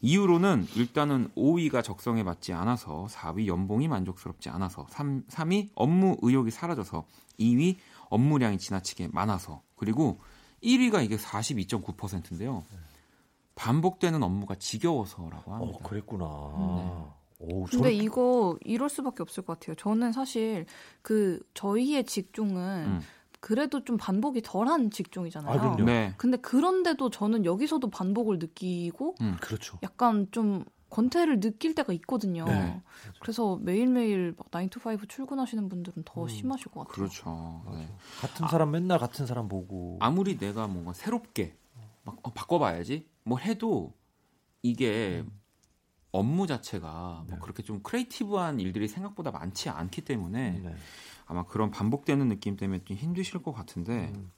이유로는 일단은 5위가 적성에 맞지 않아서 4위 연봉이 만족스럽지 않아서 3, 3위 업무 의욕이 사라져서 2위 업무량이 지나치게 많아서 그리고 1위가 이게 42.9%인데요. 반복되는 업무가 지겨워서라고 합니다. 어 그랬구나. 네. 오, 근데 저는 이거 이럴 수밖에 없을 것 같아요. 저는 사실 그 저희의 직종은 음. 그래도 좀 반복이 덜한 직종이잖아요. 아. 네. 근데 그런데도 저는 여기서도 반복을 느끼고 그렇죠. 약간 좀 권태를 느낄 때가 있거든요. 네. 그래서 매일매일 막 9to5 출근하시는 분들은 더 음, 심하실 것 같아요. 그렇죠. 네. 같은 사람 맨날 같은 사람 보고 아무리 내가 뭔가 새롭게 막 어, 바꿔 봐야지 뭘 해도 이게 업무 자체가 뭐 네. 그렇게 좀 creative한 일들이 생각보다 많지 않기 때문에 네. 아마 그런 반복되는 느낌 때문에 좀 힘드실 것 같은데 음.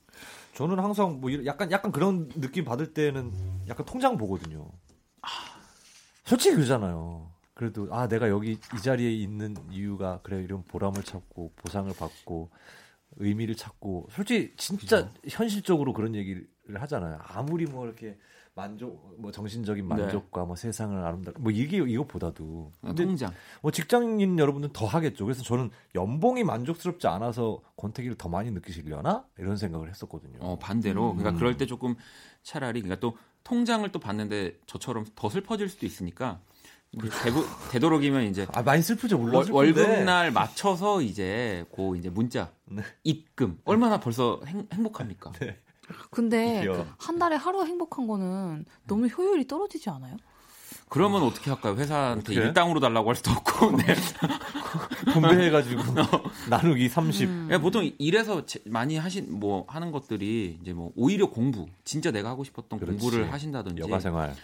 저는 항상 뭐 약간 약간 그런 느낌 받을 때는 약간 통장 보거든요. 솔직히 그러잖아요. 그래도 아 내가 여기 이 자리에 있는 이유가 그래 이런 보람을 찾고 보상을 받고 의미를 찾고 솔직히 진짜 현실적으로 그런 얘기를 하잖아요. 아무리 뭐 이렇게 만족 뭐 정신적인 네. 만족과 뭐 세상을 아름다 뭐 이게 이것보다도 근데 통장 뭐 직장인 여러분들은 더 하겠죠. 그래서 저는 연봉이 만족스럽지 않아서 권태기를 더 많이 느끼시려나 이런 생각을 했었거든요. 어, 반대로 그러니까 음. 그럴 때 조금 차라리 그러니까 또 통장을 또 받는데 저처럼 더 슬퍼질 수도 있으니까 이제 되고, 되도록이면 이제 아 많이 슬프죠 물론 월, 슬픈데. 월급 날 맞춰서 이제 고 이제 문자 네. 입금 얼마나 벌써 행, 행복합니까? 근데 귀여워. 그한 달에 하루 행복한 거는 너무 효율이 떨어지지 않아요? 그러면 어떻게 할까요? 회사한테 어떻게? 일당으로 달라고 할 수도 없고. 네. 분배해가지고 나누기 30. 음. 예, 보통 일에서 제- 많이 하신 뭐 하는 것들이 이제 뭐 오히려 공부, 진짜 내가 하고 싶었던 그렇지. 공부를 하신다든지 여가생활.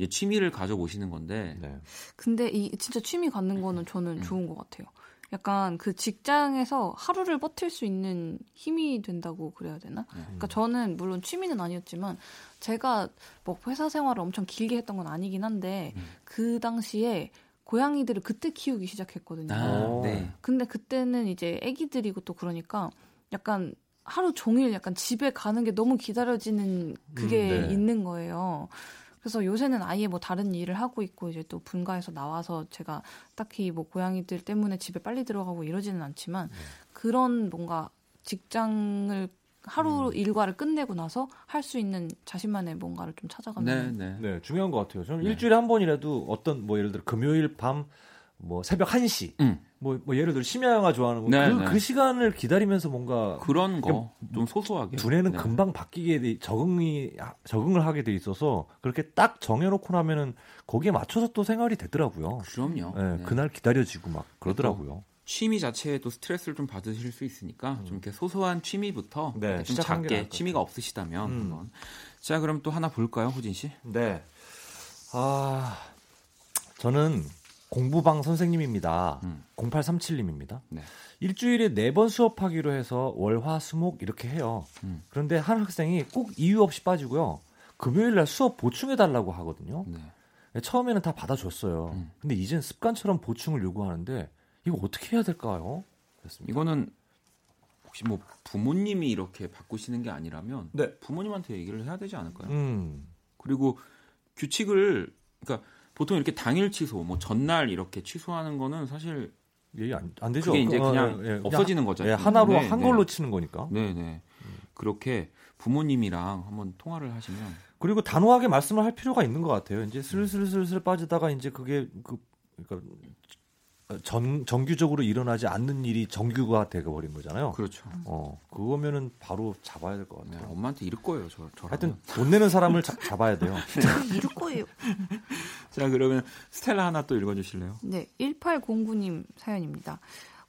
예, 취미를 가져 보시는 건데 네. 근데 이 진짜 취미 갖는 거는 저는 음. 좋은 것 같아요. 약간 그 직장에서 하루를 버틸 수 있는 힘이 된다고 그래야 되나? 그러니까 저는 물론 취미는 아니었지만 제가 뭐 회사 생활을 엄청 길게 했던 건 아니긴 한데 그 당시에 고양이들을 그때 키우기 시작했거든요. 아, 네. 근데 그때는 이제 애기들이고 또 그러니까 약간 하루 종일 약간 집에 가는 게 너무 기다려지는 그게 음, 네. 있는 거예요. 그래서 요새는 아예 뭐 다른 일을 하고 있고 이제 또 분가에서 나와서 제가 딱히 뭐 고양이들 때문에 집에 빨리 들어가고 이러지는 않지만 네. 그런 뭔가 직장을 하루 음. 일과를 끝내고 나서 할 수 있는 자신만의 뭔가를 좀 네, 찾아가면 네. 네, 중요한 것 같아요. 저는 네. 일주일에 한 번이라도 어떤 뭐 예를 들어 금요일 밤 뭐 새벽 1시 음. 뭐, 뭐 예를 들어 심야 영화 좋아하는 거 네, 그, 네. 그 시간을 기다리면서 뭔가 그런 거 좀 소소하게. 두뇌는 네. 금방 바뀌게 돼, 적응이 적응을 하게 돼 있어서 그렇게 딱 정해놓고 나면은 거기에 맞춰서 또 생활이 되더라고요. 그럼요. 네, 네. 그날 기다려지고 막 그러더라고요. 취미 자체에도 스트레스를 좀 받으실 수 있으니까 좀 이렇게 소소한 취미부터 음. 네, 좀게 작게 것 취미가 없으시다면 음. 한번. 자 그럼 또 하나 볼까요, 호진 씨? 네. 아, 저는 공부방 선생님입니다. 음. 0837님입니다. 네. 일주일에 네 번 수업하기로 해서 월, 화, 수, 목 이렇게 해요. 음. 그런데 한 학생이 꼭 이유 없이 빠지고요. 금요일 날 수업 보충해 달라고 하거든요. 네. 처음에는 다 받아줬어요. 음. 근데 이젠 습관처럼 보충을 요구하는데 이거 어떻게 해야 될까요? 그랬습니다. 이거는 혹시 뭐 부모님이 이렇게 바꾸시는 게 아니라면 네. 부모님한테 얘기를 해야 되지 않을까요? 음. 그리고 규칙을 그러니까 보통 이렇게 당일 취소, 뭐 전날 이렇게 취소하는 거는 사실 얘기 안, 안 되죠. 그게 이제 어, 그냥 예, 예. 없어지는 거죠. 예, 하나로 네, 한 네. 걸로 치는 거니까. 네 네 그렇게 부모님이랑 한번 통화를 하시면 그리고 단호하게 말씀을 할 필요가 있는 것 같아요. 이제 슬슬슬슬 빠지다가 이제 그게 그 그러니까 전 정규적으로 일어나지 않는 일이 정규가 되어버린 거잖아요. 그렇죠. 어 그거면은 바로 잡아야 될것 네, 같아요. 엄마한테 이럴 거예요, 저 저라면. 하여튼 돈 내는 사람을 자- 잡아야 돼요. 이럴 거예요. 자 그러면 스텔라 하나 또 읽어주실래요? 네, 1809님 사연입니다.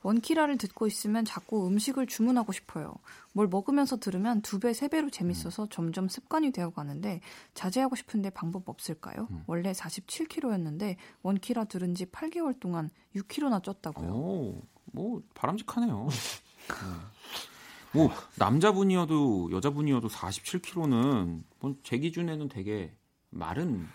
원키라를 듣고 있으면 자꾸 음식을 주문하고 싶어요. 뭘 먹으면서 들으면 두 배, 세 배로 재밌어서 점점 습관이 되어 가는데 자제하고 싶은데 방법 없을까요? 원래 47kg였는데 원키라 들은 지 8개월 동안 6kg나 쪘다고요. 오, 뭐 바람직하네요. 네. 뭐 남자분이어도 여자분이어도 47kg는 뭐제 기준에는 되게 마른.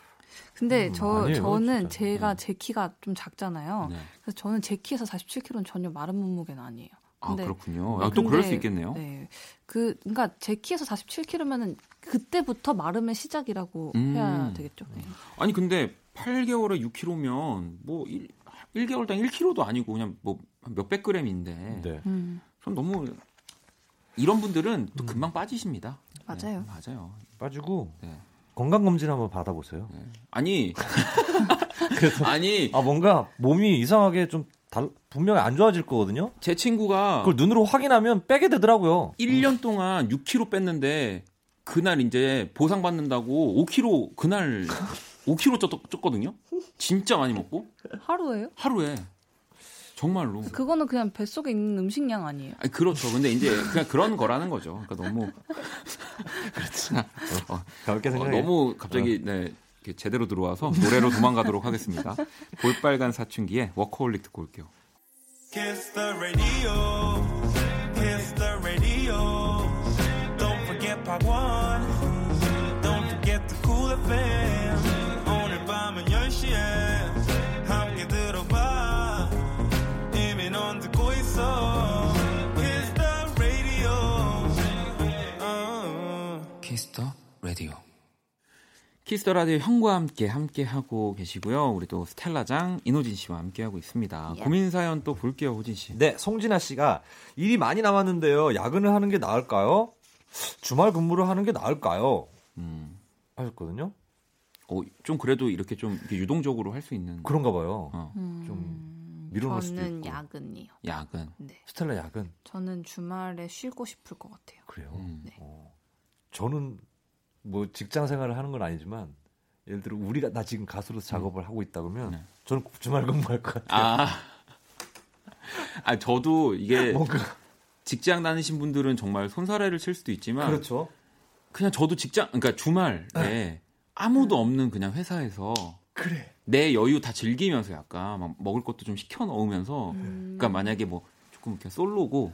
근데 음, 저 아니에요, 저는 진짜. 제가 네. 제 키가 좀 작잖아요. 네. 그래서 저는 제 키에서 47kg는 전혀 마른 몸무게는 아니에요. 아 근데- 그렇군요. 아, 또 그럴 수 있겠네요. 네. 그, 그러니까 제 키에서 47kg면은 그때부터 마름의 시작이라고 음. 해야 되겠죠. 네. 아니 근데 8개월에 6kg면 뭐 1, 1개월당 1kg도 아니고 그냥 뭐 몇백 그램인데 네. 음, 전 너무 이런 분들은 또 금방 빠지십니다. 맞아요. 네, 맞아요. 빠지고 네. 건강 검진 한번 받아보세요. 네. 아니 그래서 아니 아 뭔가 몸이 이상하게 좀 달, 분명히 안 좋아질 거거든요. 제 친구가 그걸 눈으로 확인하면 빼게 되더라고요. 1년 동안 6kg 뺐는데 그날 이제 보상 받는다고 5kg 그날 5kg 쪘, 쪘거든요. 진짜 많이 먹고 하루에요? 하루에 정말로. 그거는 그냥 뱃속에 있는 음식량 아니에요. 아니 그렇죠. 근데 이제 그냥 그런 거라는 거죠. 그러니까 너무 어, 가볍게 어, 생각해. 너무 갑자기 네 이렇게 제대로 들어와서 노래로 도망가도록 하겠습니다. 볼빨간 사춘기의 워커홀릭 듣고 올게요. Kiss the radio. Kiss the radio. Don't forget Part 1. 키스 더 라디오 형과 함께 함께 하고 계시고요. 우리 또 스텔라장 이노진 씨와 함께 하고 있습니다. 예. 고민 사연 또 볼게요, 호진 씨. 네, 송진아 씨가 일이 많이 남았는데요. 야근을 하는 게 나을까요? 주말 근무를 하는 게 나을까요? 음. 하셨거든요. 어, 좀 그래도 이렇게 좀 이렇게 유동적으로 할 수 있는 그런가 봐요. 어, 좀 밀어놓을 수도 저는 있고. 야근이요. 야근. 네. 스텔라 야근 저는 주말에 쉬고 싶을 것 같아요. 그래요. 음. 네. 어. 저는 뭐 직장 생활을 하는 건 아니지만 예를 들어 우리가 나 지금 가수로서 작업을 하고 있다 그러면 네. 저는 주말 근무할 것 같아요. 아. 아, 저도 이게 뭔가 직장 다니신 분들은 정말 손사래를 칠 수도 있지만 그렇죠. 그냥 저도 직장 그러니까 주말에 아무도 없는 그냥 회사에서 그래. 내 여유 다 즐기면서 약간 막 먹을 것도 좀 시켜 넣으면서 음. 그러니까 만약에 뭐 조금 이렇게 솔로고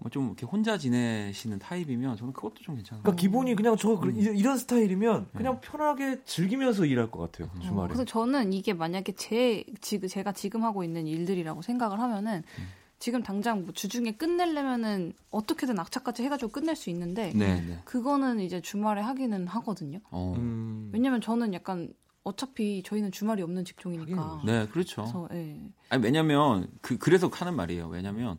뭐좀 이렇게 혼자 지내시는 타입이면 저는 그것도 좀 괜찮아요. 그러니까 기본이 그냥 저 음. 그- 이런- 스타일이면 네. 그냥 편하게 즐기면서 일할 것 같아요 음. 주말에. 그래서 저는 이게 만약에 제 지금 제가 지금 하고 있는 일들이라고 생각을 하면은 음. 지금 당장 뭐 주중에 끝내려면은 어떻게든 악착같이 해가지고 끝낼 수 있는데 네, 네. 그거는 이제 주말에 하기는 하거든요. 어. 음. 왜냐면 저는 약간 어차피 저희는 주말이 없는 직종이니까. 네, 그렇죠. 그래서 예. 아니 왜냐면 그 그래서 하는 말이에요. 왜냐면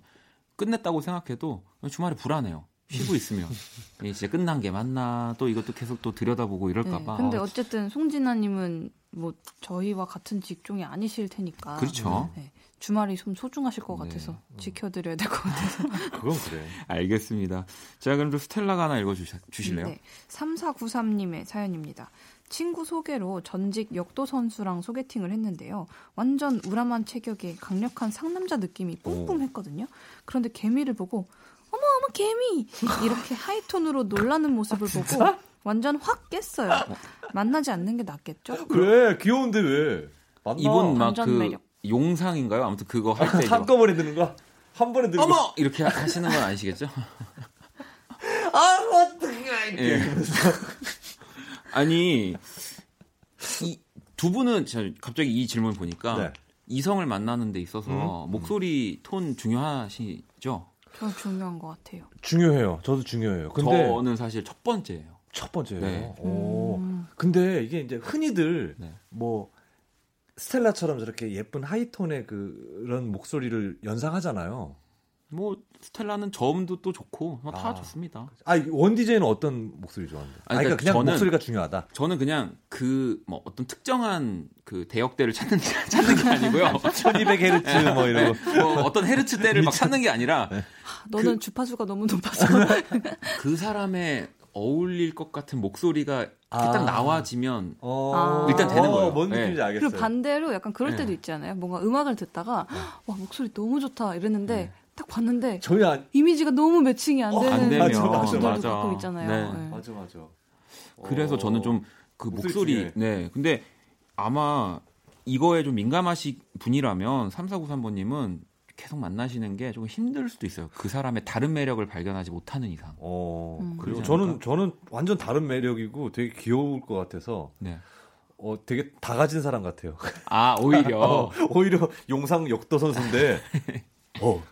끝냈다고 생각해도 주말에 불안해요. 쉬고 있으면 이게 진짜 끝난 게 맞나 또 이것도 계속 또 들여다보고 네. 이럴까봐. 근데 어쨌든 송진아님은 뭐 저희와 같은 직종이 아니실 테니까. 그렇죠. 네. 주말이 좀 소중하실 것 네. 같아서 지켜드려야 될 것 같아서. 그건 그래. 알겠습니다. 자 그럼 또 스텔라가 하나 읽어주실래요? 네. 3493님의 사연입니다. 친구 소개로 전직 역도 선수랑 소개팅을 했는데요. 완전 우람한 체격에 강력한 상남자 느낌이 뿜뿜했거든요. 그런데 개미를 보고 어머 어머 개미 이렇게 하이톤으로 놀라는 모습을 보고 완전 확 깼어요. 만나지 않는 게 낫겠죠? 그래 귀여운데 왜? 만나. 이분 막 완전 그 매력. 용상인가요? 아무튼 그거 할 때 한꺼번에 드는 거? 한 번에 거? 어머 이렇게 하시는 건 아니시겠죠? 아 어떡해 예. 아니 이 두 분은 저 갑자기 이 질문 보니까 네. 이성을 만나는 데 있어서 목소리 톤 중요하시죠? 저 중요한 것 같아요. 중요해요. 저도 중요해요. 근데 저는 사실 첫 번째예요. 첫 번째예요. 네. 오. 음. 근데 이게 이제 흔히들 네. 뭐 스텔라처럼 저렇게 예쁜 하이톤의 그런 목소리를 연상하잖아요. 뭐 스텔라는 저음도 또 좋고 뭐다 아. 좋습니다. 아, 원 DJ는 어떤 목소리 좋아하는데? 아, 아니, 그러니까 그러니까 그냥 저는- 목소리가 중요하다. 저는 그냥 그 뭐 어떤 특정한 그 대역대를 찾는 찾는 게 아니고요. 1200Hz 뭐 이런 거. 뭐 어떤 헤르츠대를 막 찾는 게 아니라 너는 주파수가 너무 높아서 그 사람의 어울릴 것 같은 목소리가 아. 딱 나와지면 어, 아. 일단 되는 거예요. 뭔 느낌인지 네. 알겠어요. 그리고 반대로 약간 그럴 네. 때도 있잖아요. 뭔가 음악을 듣다가 와 목소리 너무 좋다 이랬는데 딱 봤는데 저희 안 이미지가 너무 매칭이 안 어, 되는 안 되면 맞아, 맞아. 가끔 있잖아요. 네. 네. 맞아 맞아. 그래서 어. 저는 좀 그 목소리. 네. 근데 아마 이거에 좀 민감하신 분이라면 3493번님은 계속 만나시는 게 조금 힘들 수도 있어요. 그 사람의 다른 매력을 발견하지 못하는 이상. 어 음. 그리고 저는? 저는 완전 다른 매력이고 되게 귀여울 것 같아서 네. 어 되게 다 가진 사람 같아요. 아, 오히려. 어, 오히려 용상 역도 선수인데 어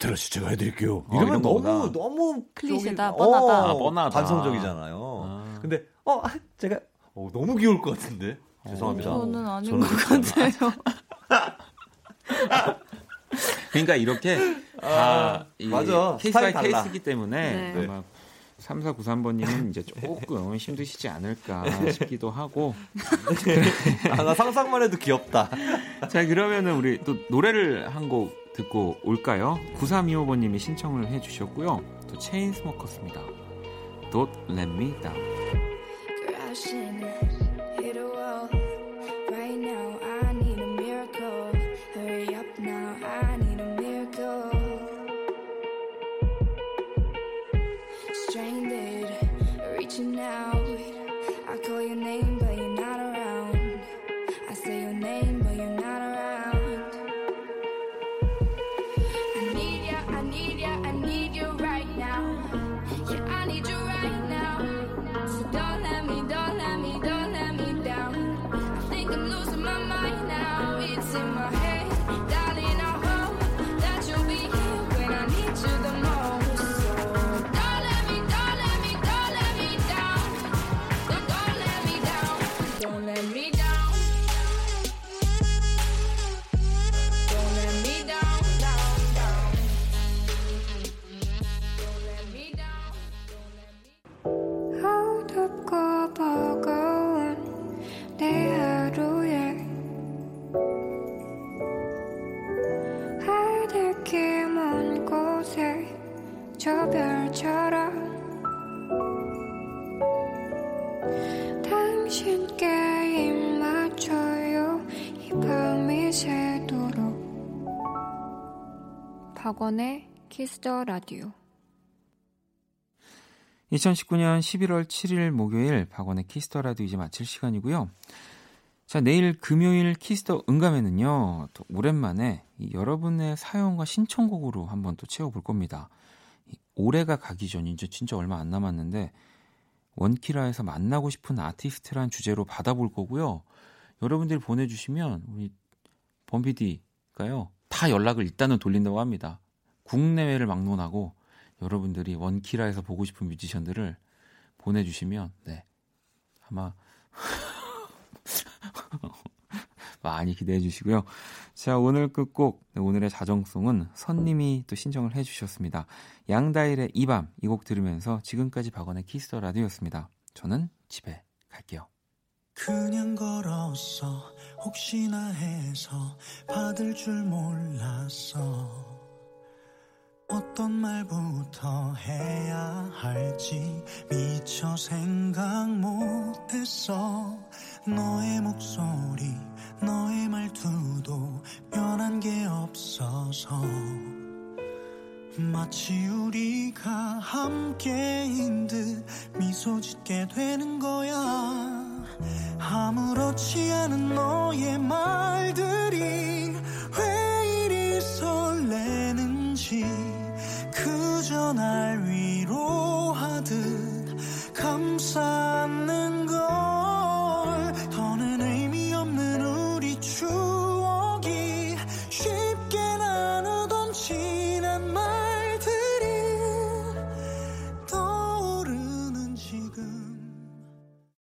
스텔라 씨 제가 해드릴게요. 어, 이러면 이런 너무 거구나. 너무 클리셰다, 뻔하다. 어, 아, 뻔하다. 반성적이잖아요. 아. 근데 어 아, 제가 어, 너무 귀여울 것 같은데 죄송합니다. 저는 아닌 저는 것 같아요. 그러니까 이렇게 다이 맞아. case by. case이기 때문에 네. 아마 3493번님은 이제 조금 힘드시지 않을까 싶기도 하고. 아, 나 상상만 해도 귀엽다. 자, 그러면은 우리 또 노래를 한 곡 듣고 올까요? 9325번님이 신청을 해 주셨고요. 또 체인스모커스입니다. Don't Let Me Down. 키스 더 라디오 2019년 11월 7일 목요일 박원의 키스 더 라디오 이제 마칠 시간이고요. 자, 내일 금요일 키스 더 응감에는요, 또 오랜만에 이 여러분의 사연과 신청곡으로 한번 또 채워 볼 겁니다. 이 올해가 가기 전 이제 진짜 얼마 안 남았는데 원키라에서 만나고 싶은 아티스트란 주제로 받아볼 거고요. 여러분들이 보내주시면 우리 범피디가요 다 연락을 일단은 돌린다고 합니다. 국내외를 막론하고 여러분들이 원키라에서 보고 싶은 뮤지션들을 보내주시면 네 아마 많이 기대해 주시고요. 자, 오늘 끝곡, 네, 오늘의 자정송은 선님이 또 신청을 해 주셨습니다. 양다일의 이 밤, 이 곡 들으면서 지금까지 박원의 키스 더 라디오였습니다. 저는 집에 갈게요. 그냥 걸었어 혹시나 해서 받을 줄 몰랐어 어떤 말부터 해야 할지 미처 생각 못했어. 너의 목소리 너의 말투도 변한 게 없어서. 마치 우리가 함께인 듯 미소 짓게 되는 거야. 아무렇지 않은 너의 말들이 왜 이리 설레는지 그저 위로하듯 감사하는